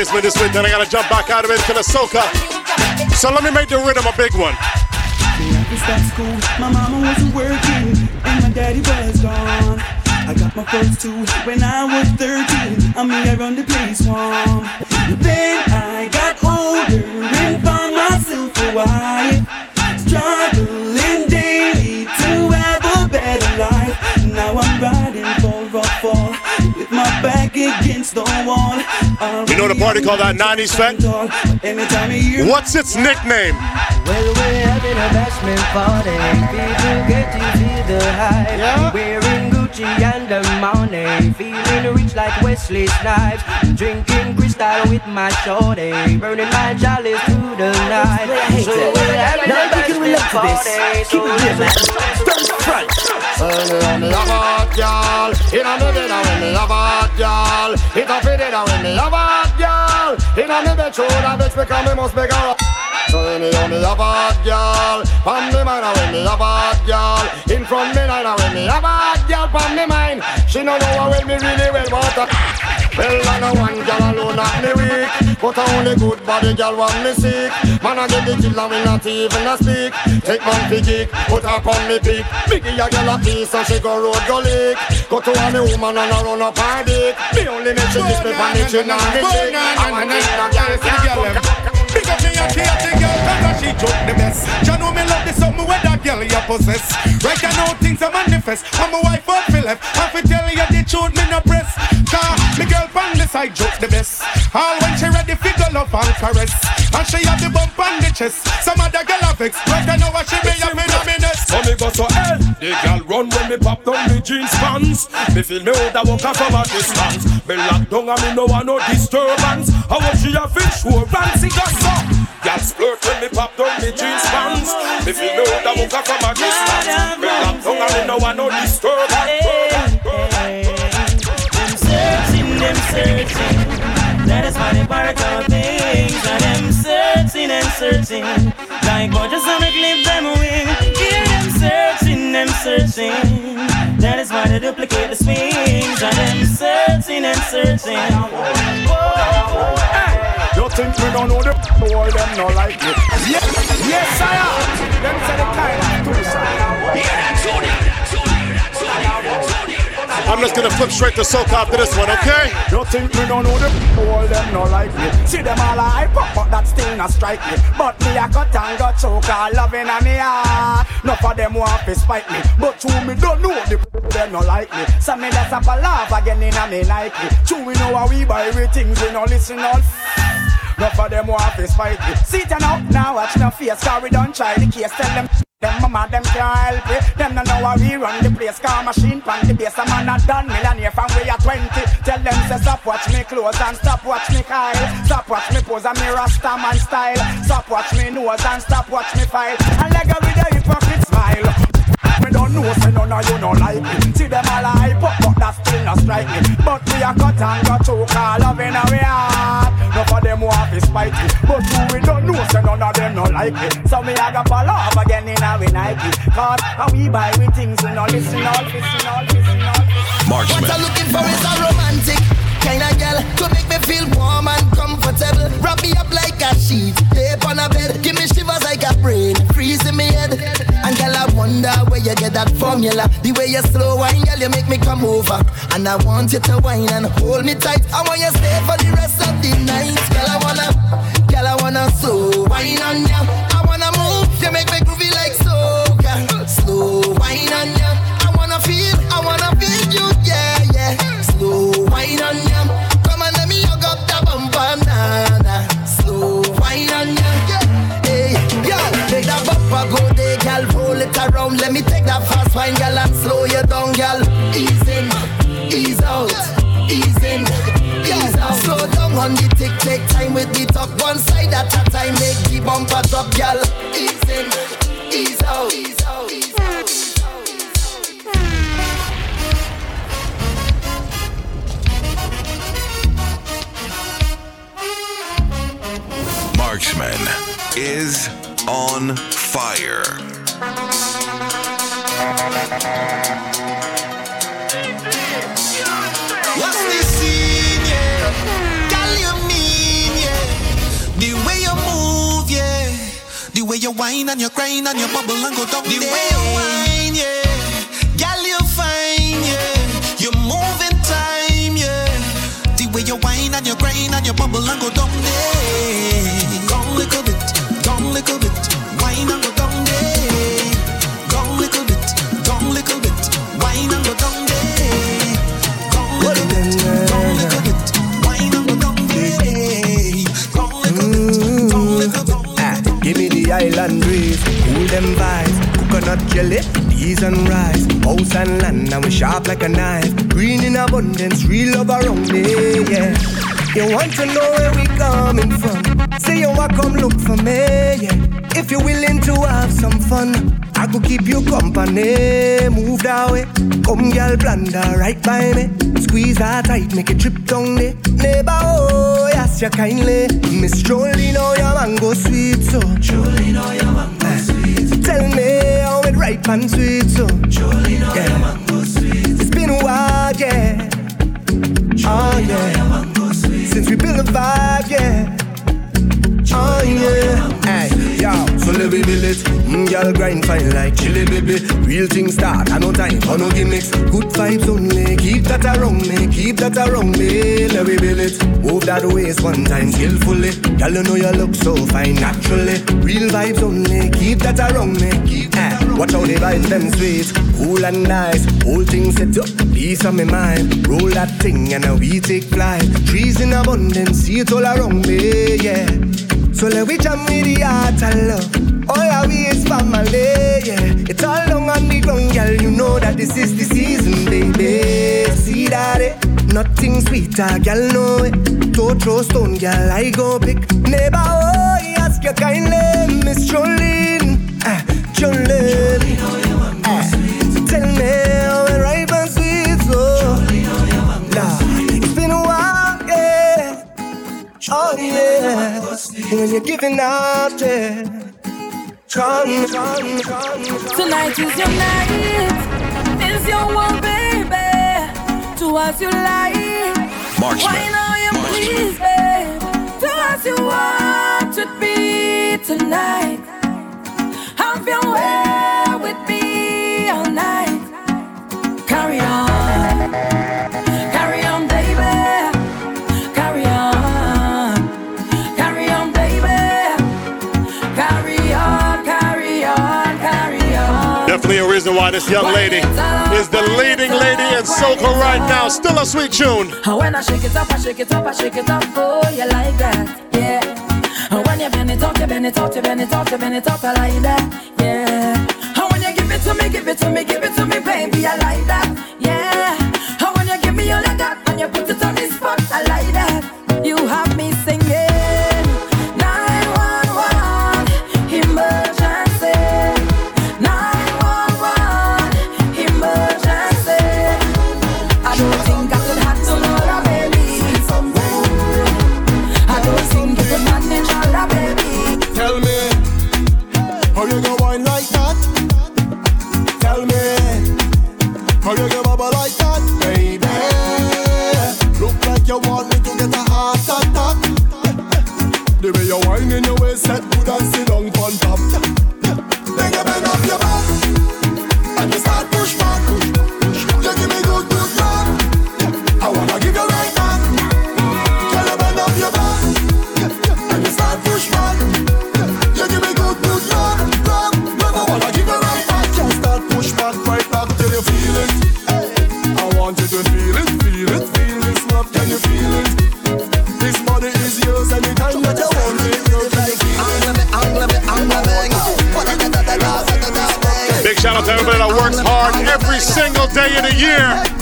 Basement this week, then I gotta jump back out of it to the soca. So let me make the rhythm a big one. After start school, my mama wasn't working and my daddy was gone. I got my first two when I was 13. I mean, I run the place warm. Then I got older and found myself a wife. Struggling You know the party called that 90s Fest? What's its nickname? Well, we're having a bashment party. People get to feel the hype. Wearing Gucci and the money. Feeling rich like Wesley Snipes. Drinking crystal with my shorty. Burning my chalice through the night. So we're having a bashment party. So When me have hot girl, inna me bed when me have hot girl, it a fit it when me have hot girl, inna me bed show that bitch because me must make her. So when me have me have hot girl, pon me mind when me have hot girl, in front me night when me have hot girl pon me mind, she no know how well me really well want. Well, I know one girl alone not me weak, but a only good body girl want me sick. Man I get the kill and we not even a speak. Take man fi kick, put her on me peak. Biggie a girl a piece and she go road go lick. Go to a me woman and a run up her dick. Me only make she kiss me pon the chin and me dick. And I need a girl can't Big up me a the girl cause she joke the best You know me love the something where that girl you possess Right now things are manifest I'm a wife up for left I fi tell you the truth me no press side joke the best. All when she ready fi go love and caress And she have the bump on the chest. Some other girl have vex Right now what she be a me no me nest So me go so hell The girl run when me pop down the jeans pants. Me feel me out a walk a from a distance. Me lock down and me no want no disturbance. How what she a fish show fancy got so Girl splurt when me pop down the jeans pants. Me feel me out a walk a from a distance. Me God just them wing. Hear them searching, them searching. That is why they duplicate the swings. And them searching and searching. Whoa. You think me don't know the boy them no like me? Yes, yes I am. Them say the kind of two I'm just gonna flip straight to soca after this one, okay? You think me don't know the them no like me? See them all up, but that strike me. But me I got and got loving on me heart. Not for them want to spite me, but true me don't know the them no like me. So me that's a again in a me Nike. True we know how we buy we things, we no listen all. Not for them to spite me. See it now, now watch no face, we don't try the case. Tell them them mama them can't help it. Them no know how we run the place. Car machine pan the base. A man a done millionaire from we are 20. Tell them say stop watch me clothes and stop watch me Kyle. Stop watch me pose and me rasta man style. Stop watch me nose and stop watch me file. And leg with a hypocrite smile. Me don't know say none of you no like me. See them all hype up, but that still not strike me. But we a cut and got choke all loving our heart. No for them want to spite me, but who we don't know say none of them no like me. So me a go fall off again in a we Nike. Cause how we buy we things we no listen all, listen all, listen all. Marksman. What I'm looking for is a romantic kind of girl to make me feel warm and comfortable. Wrap me up like a sheet, lay on a bed, give me shivers like a brain, freeze in me head. And girl, I wonder where you get that formula. The way you slow wine, girl, you make me come over. And I want you to wine and hold me tight. I want you stay for the rest of the night. Girl, I wanna, girl, I wanna slow wine on ya. I wanna move, you make me wine, girl, slow you down, girl. Ease in, ease out, Slow down on the tick, take time with the talk. One side at a time, make the bumper drop, girl. Ease in, ease out, ease out, ease out. Marksman is on fire. And you grind and you bubble and go down. The way you whine, yeah. Girl, you fine, yeah. You move in time, yeah. The way you whine and you grind and you bubble and go down there. Go little bit, go little bit, them vibes, coconut jelly, peas and rice, house and land, now we sharp like a knife, green in abundance, real love around me, yeah. You want to know where we coming from? Say you want come look for me, yeah. If you're willing to have some fun, I could keep you company. Move that way, come girl, blunder right by me. Squeeze that tight, make it trip down there. Neighbor, oh, yes, you kindly. Miss Jolene, oh, your mango sweet, so. Jolene, oh, your mango eh. sweet. Tell me how it ripe and sweet, so. Oh, your mango sweet. It's been a while, yeah. Oh, yeah. Since we built a vibe, yeah. Oh yeah, hey, yo, so let me build it. Mm, girl grind fine like chili baby. Real things start, I no time for no gimmicks. Good vibes only, keep that around me, keep that around me. Let me build it. Move that waist one time skillfully. Girl, you know you look so fine naturally. Real vibes only, keep that around me. Keep that around Watch how the vibes them sweet, cool and nice. Whole thing set up, peace on my mind. Roll that thing and now we take flight. Trees in abundance, see it all around me, yeah. So let we jam with the heart and love. All our we is family, yeah. It's all long on the ground, girl. You know that this is the season, baby. See that it? Nothing sweeter, girl, know it. Don't throw stone, girl. I go pick. Neighbor, oh, ask you kindly, Miss Jolene. Ah, Jolene. Ah, tell me how it ripe and sweet. Lord, it's been a while, yeah. Oh yeah, when you're giving out, yeah. Come, come, come, Tonight is your night. It's your one, baby. Do as you like. Marksman. Why now you please, babe? Do as you want with me tonight. Have your way with me all night. Carry on. Reason why this young lady is the leading lady in soca right now. Still a sweet tune. When I shake it up, I shake it up, I shake it up. Oh, you like that? Yeah. When you bend it up, you bend it up, you bend it up, you bend it up, I like that. Yeah. When you give it to me, give it to me, give it to me, baby, I like that. Yeah. When you give me all of that and you put it on this spot, I like that. You have set good and sit single day of the year.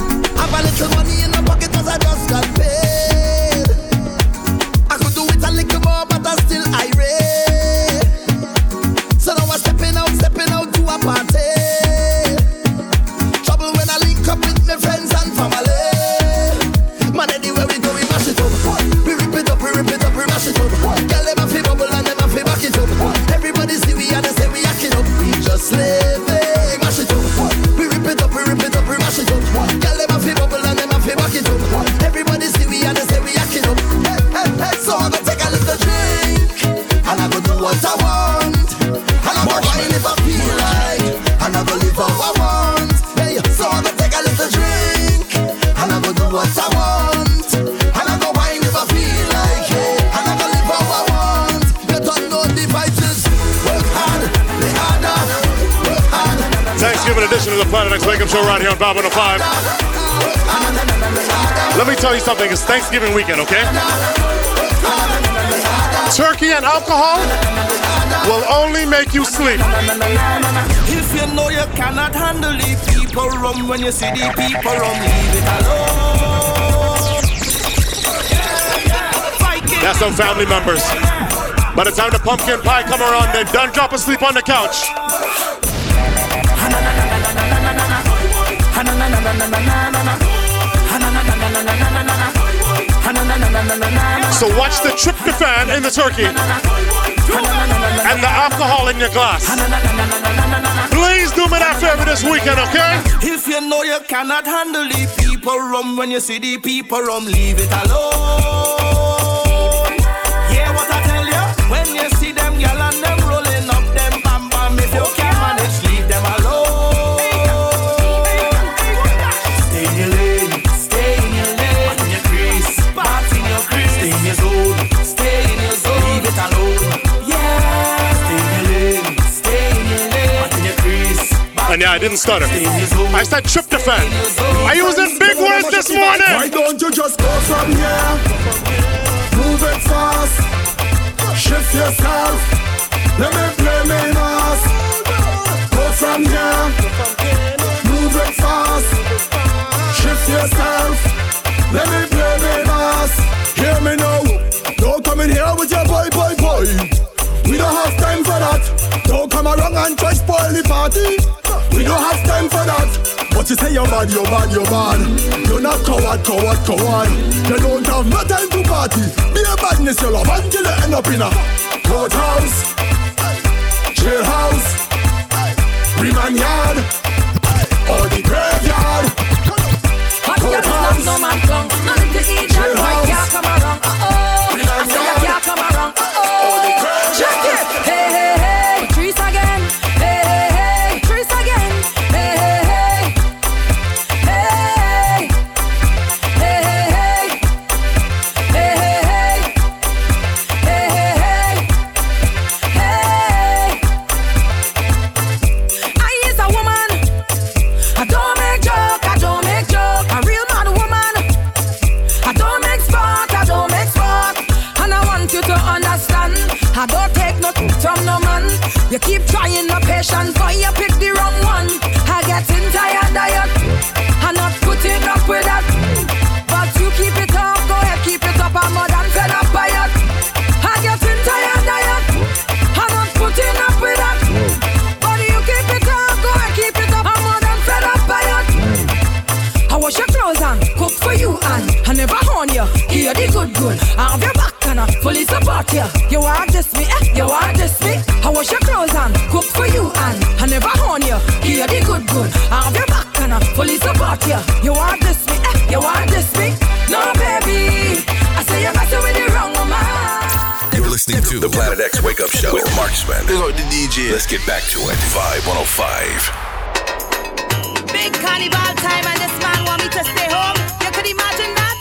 Planet X Wake Up Show right here on Vibe 105. Let me tell you something. It's Thanksgiving weekend, okay? Turkey and alcohol will only make you sleep. If you know you cannot handle the people rum when you see the people rum, leave it alone. That's some family members. By the time the pumpkin pie come around, they've done drop asleep on the couch. So watch the tryptophan in the turkey and the alcohol in your glass. Please do me that favor this weekend, okay? If you know you cannot handle the people rum when you see the people rum, leave it alone. And yeah, I didn't stutter. I said tryptophan. I using big words this morning. Why don't you just go from here? Move it fast. Shift yourself. Let me play me mass. Go from here. Move it fast. Shift yourself. Let me play me mass. Hear me now. Don't come in here with your boy, boy, boy. We don't have time for that. Don't come around and try spoil the party. We don't have time for that. But you say you're bad, you're bad, you're bad. You're not coward, coward, coward. You don't have no time to party. Be a badness you love until you end up in a courthouse, jailhouse, remand yard, or the graveyard. Hot girl the good good. I have your back and I fully support you. You want this me, eh? You want this me? I wash your clothes and cook for you and I never horn you. Hear the good good. I have your back and I fully support you. You want this me, eh? You want this me? No baby, I say you're messing with the wrong woman. You're listening to the Planet X Wake Up Show with Marksman. Big up the DJ. Let's get back to it. Vibe 105. Big carnival time and this man want me to stay home. You could imagine that?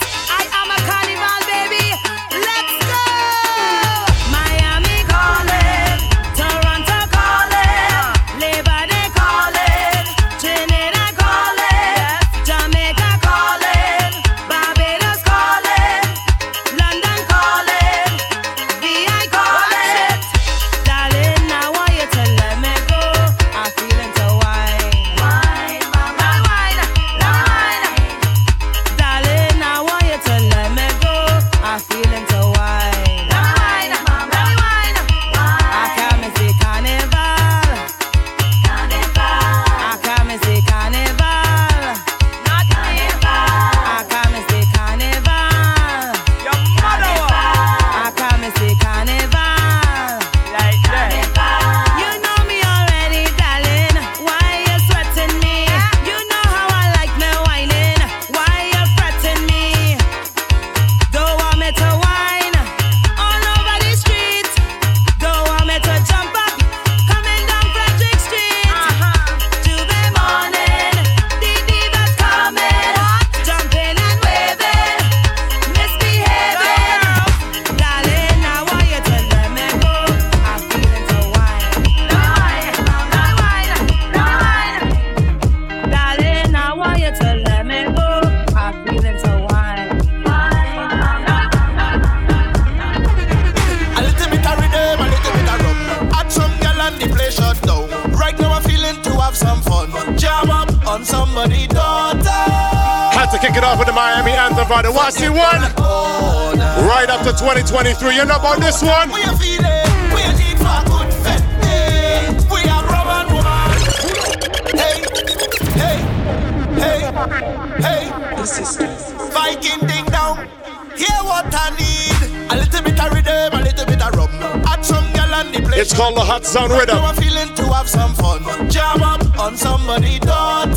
kick it off with the Miami anthem for the Wasi one. Right up to 2023. You know about this one? Hey, Viking ding dong, hear what I need. A little bit of rhythm, a little bit of rum. Add some girl on the place. It's called the Hot Sound Rhythm. I'm feeling to have some fun. Jam up on somebody dot.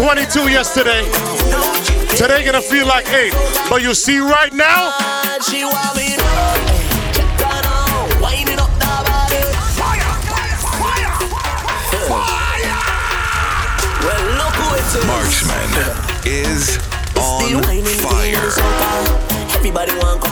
22 yesterday. Today gonna feel like eight. But you see right now. Marksman is on fire. Everybody want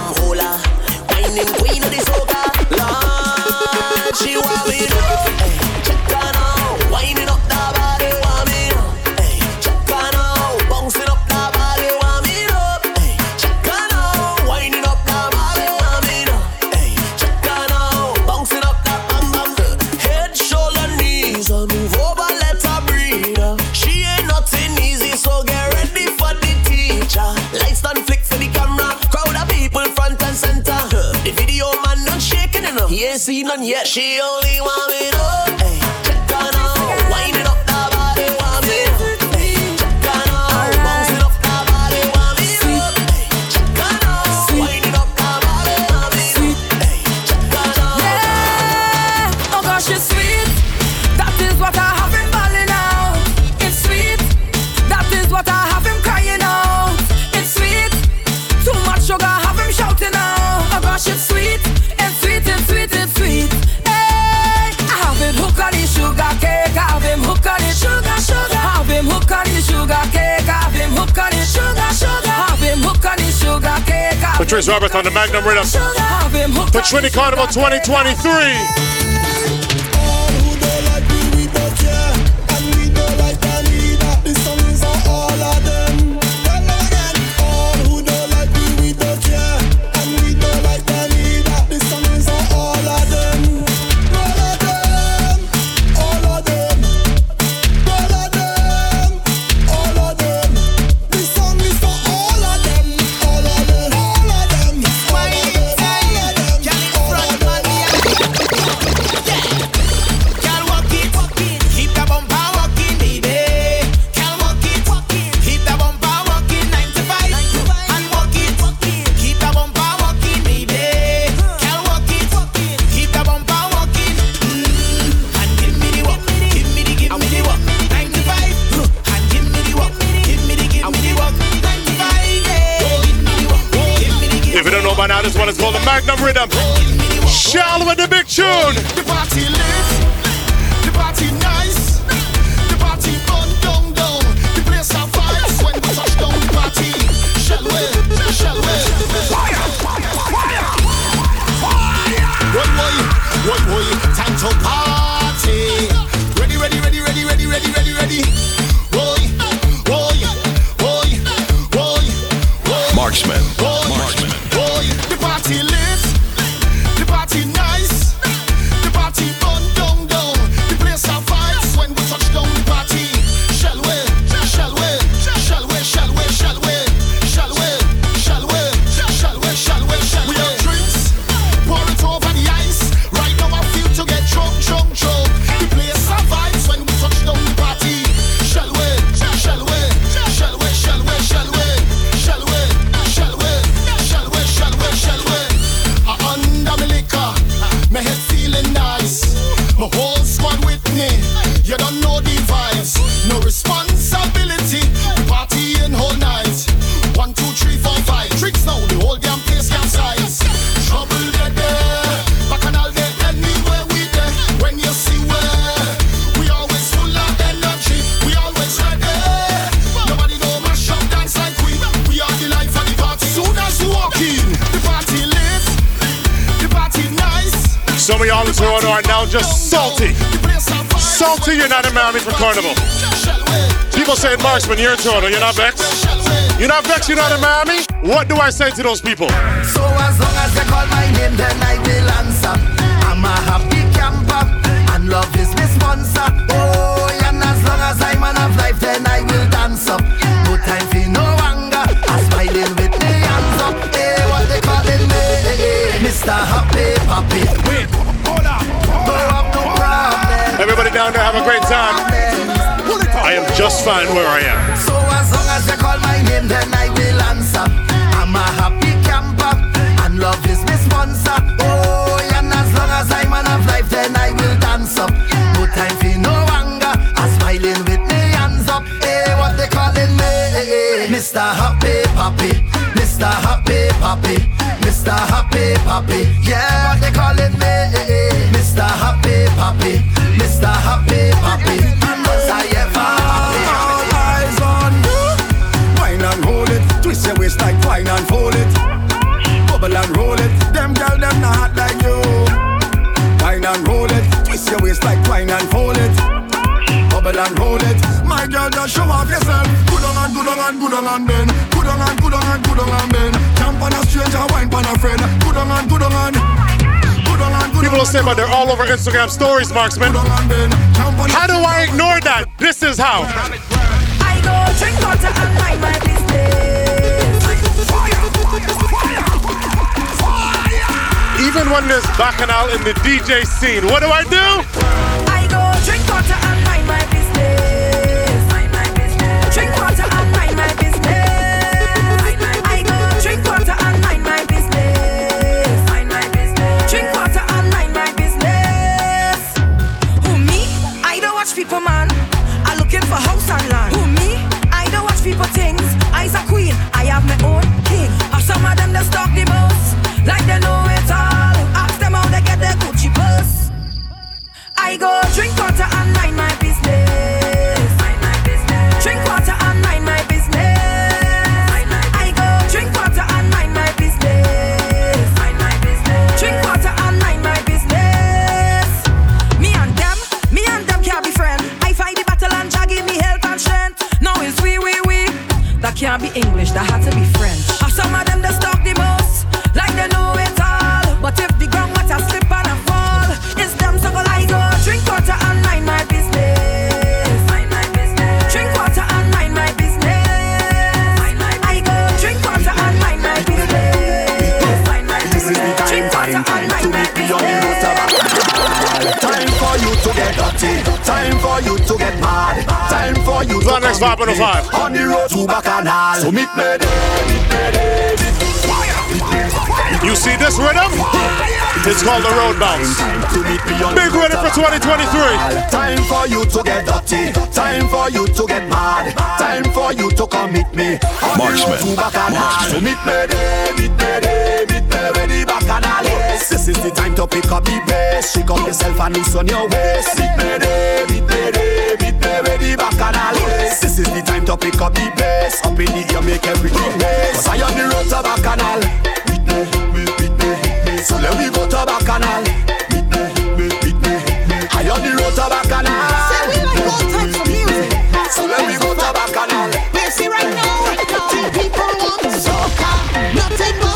Jarvis on the Magnum Rhythm for Trinity Carnival 2023. Toronto, you're not vexed? You're not vexed you're not in Miami? What do I say to those people? Cassino. for you to next on the. On the road to Bacchanal. So meet me. You see this rhythm? It's called the road bounce. Big ready for 2023. Time for you to get dirty. Time for you to get mad. Time for you to commit me. Marksman. Marksman. Meet me. This is the time to pick up the pace. Shake up yourself and loosen your waist. Meet me there, meet me there with the bacchanal yes. This is the time to pick up the bass Up in the air make everything bass Cause I am the road to all. Beat me, beat me, beat me So let me go to bacchanal. Beat me, beat me, beat me I am the road to bacchanal Say we like all types of music So let me go to bacchanal Mercy right now, all people want soca Nothing but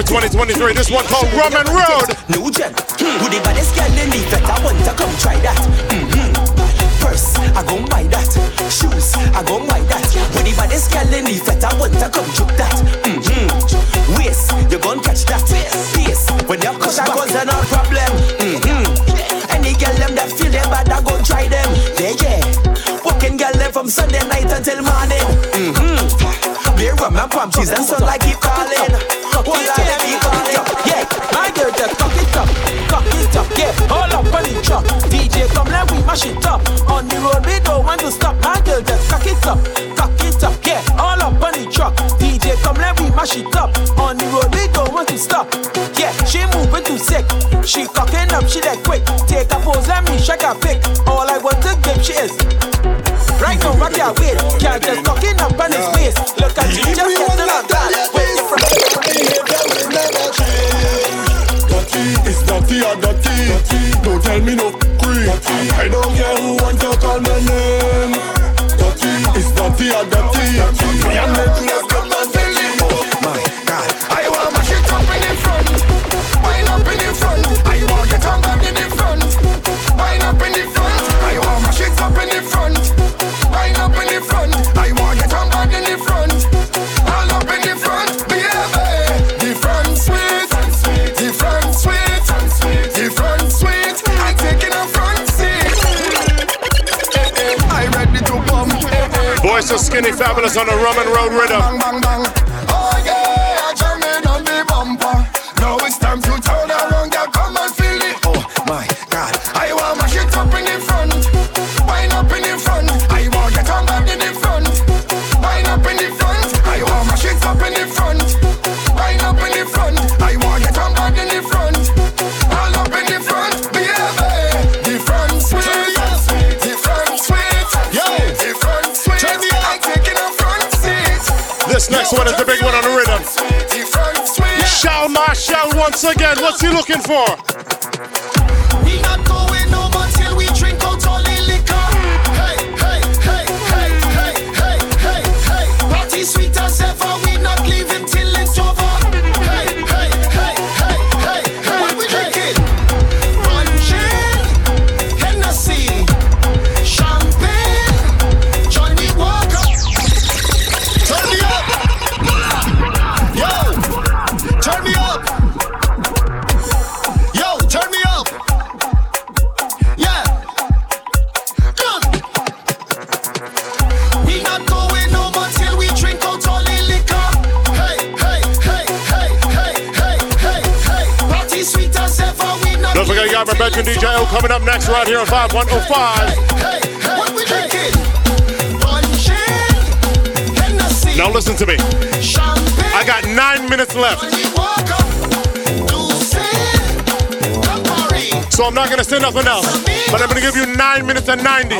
for 2023. This one called Rum and Road. New gen. Who the baddest girl they need that I want to come try that. Mm-hmm. First, I go buy that. Shoes, I go buy that. Who the baddest girl they need that I want to come juke that. Mm-hmm. Waist, you gon' catch that. Face, when you cut that goes, no problem. Mm-hmm. Any girl them that feel them bad, I go try them. Yeah, yeah. Walking girl them from Sunday night until morning. Mm-hmm. Beer, rum, and palm cheese and so like it she that quick. Take a pose, let me shake a pic. All I want to give, she is. Right now, rock your Can't just talking up on his face. Look at you, just getting like that. Where you from? It's dirty or dirty. Don't tell me no creep. I don't care who wants to call my name. Dirty, it's dirty or dirty. Me and skinny fabulous on the Roman road rhythm. once again, what's he looking for? Veteran DJ O coming up next right here on 5105. Now listen to me. I got nine minutes left. So I'm not gonna say nothing else, but I'm gonna give you nine minutes and 90.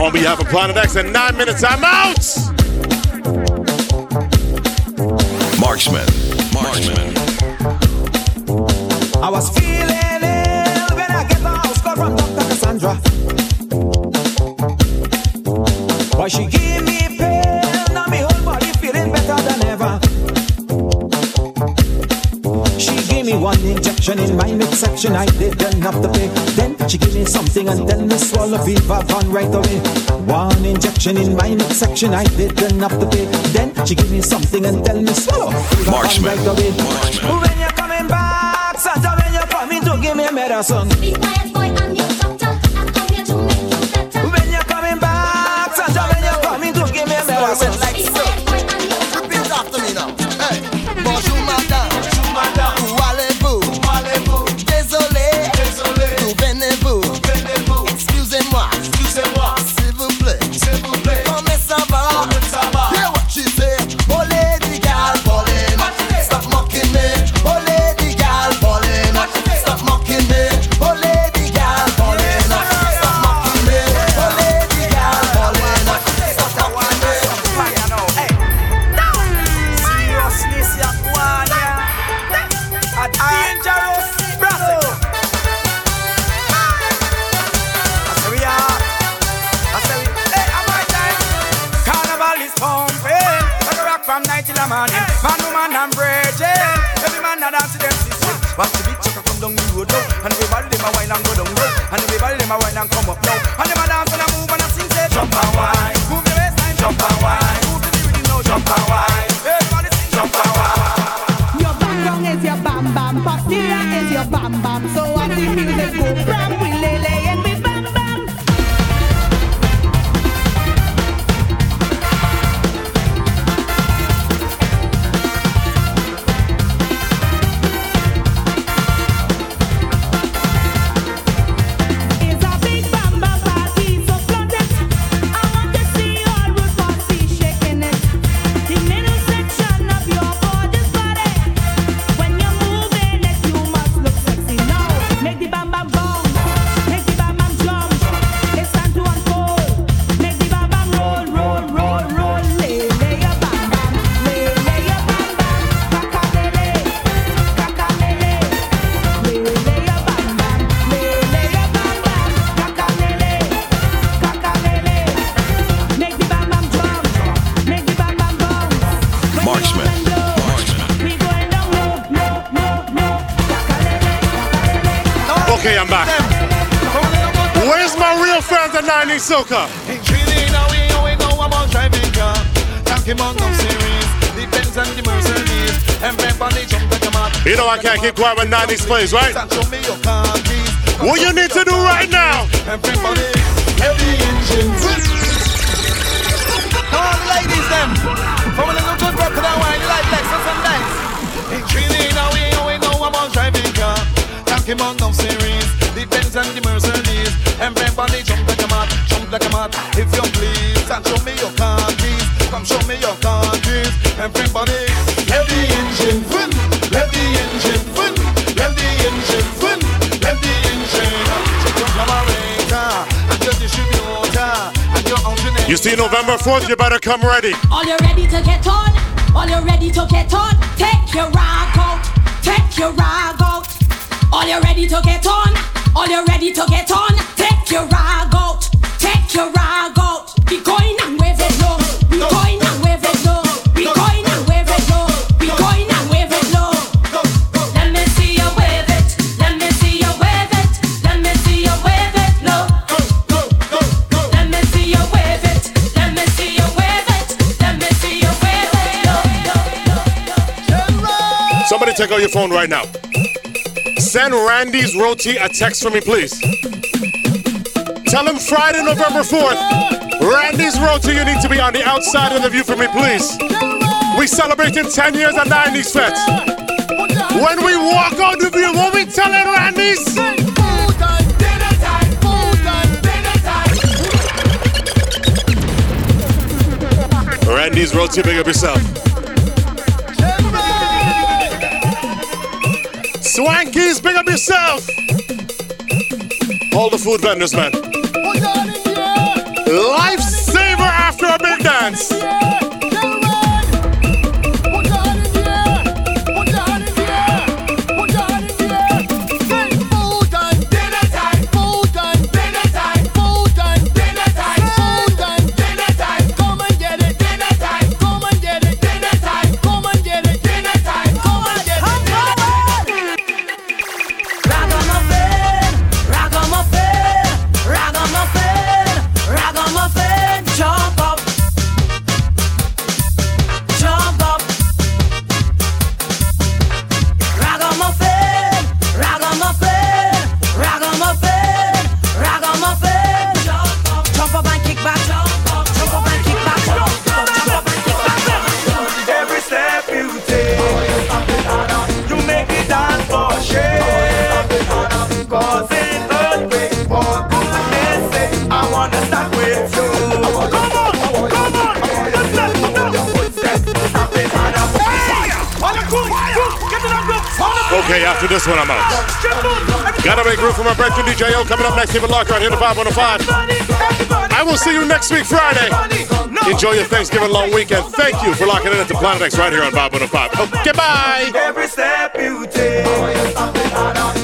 On behalf of Planet X in 9 Minutes, I'm out! exception in my midsection. I didn't have to pay. Then she give me something and tell me swallow fever gone right away. One injection in my midsection. I didn't have to pay. Then she give me something and tell me swallow Viva Marksman. Right away. When you're coming back, Santa, when you're coming to give me medicine. Okay, I'm back. Where's my real fans at 90 Soca? You know I can't keep quiet when 90s plays, right? What you need to do right now? All the ladies them From a little good rock to that wine Talking about no series The Benz and the Mercedes Everybody jump like a mat Jump like a mat If you please And show me your car keys Come show me your car keys Everybody Let the engine run Let the engine run Let the engine run Let the engine Check your carburetor And your distributor And your alternator You see November 4th, you better come ready. All you ready to get on? All you ready to get on? Take your rag out. Take your rag out. All you ready to get on? All you ready to get on? Take your rag out. Take your rag out. Be going and wave it low. Be going and wave it low. Be going and wave it low. Be going and wave it low. Let me see you wave it. Let me see you wave it. Let me see you wave it low. Let me see you wave it. Let me see you wave it. Let me see you wave it. low. Somebody take out your phone right now. Send Randy's Roti a text for me, please. Tell him Friday, November 4th. Randy's Roti, you need to be on the outside of the view for me, please. We celebrating 10 years of 90s Fest. When we walk out the view, what we telling Randy's? Randy's Roti, big up yourself. Up yourself. All the food vendors, man. Lifesaver after a big dance. After this one, I'm out. Gotta make room for my breakthrough DJ O coming up next. Keep it locked right here to 505. I will see you next week, Friday. Enjoy your Thanksgiving long weekend. Thank you for locking in at the Planet X right here on 505. Okay, bye. Every step you take.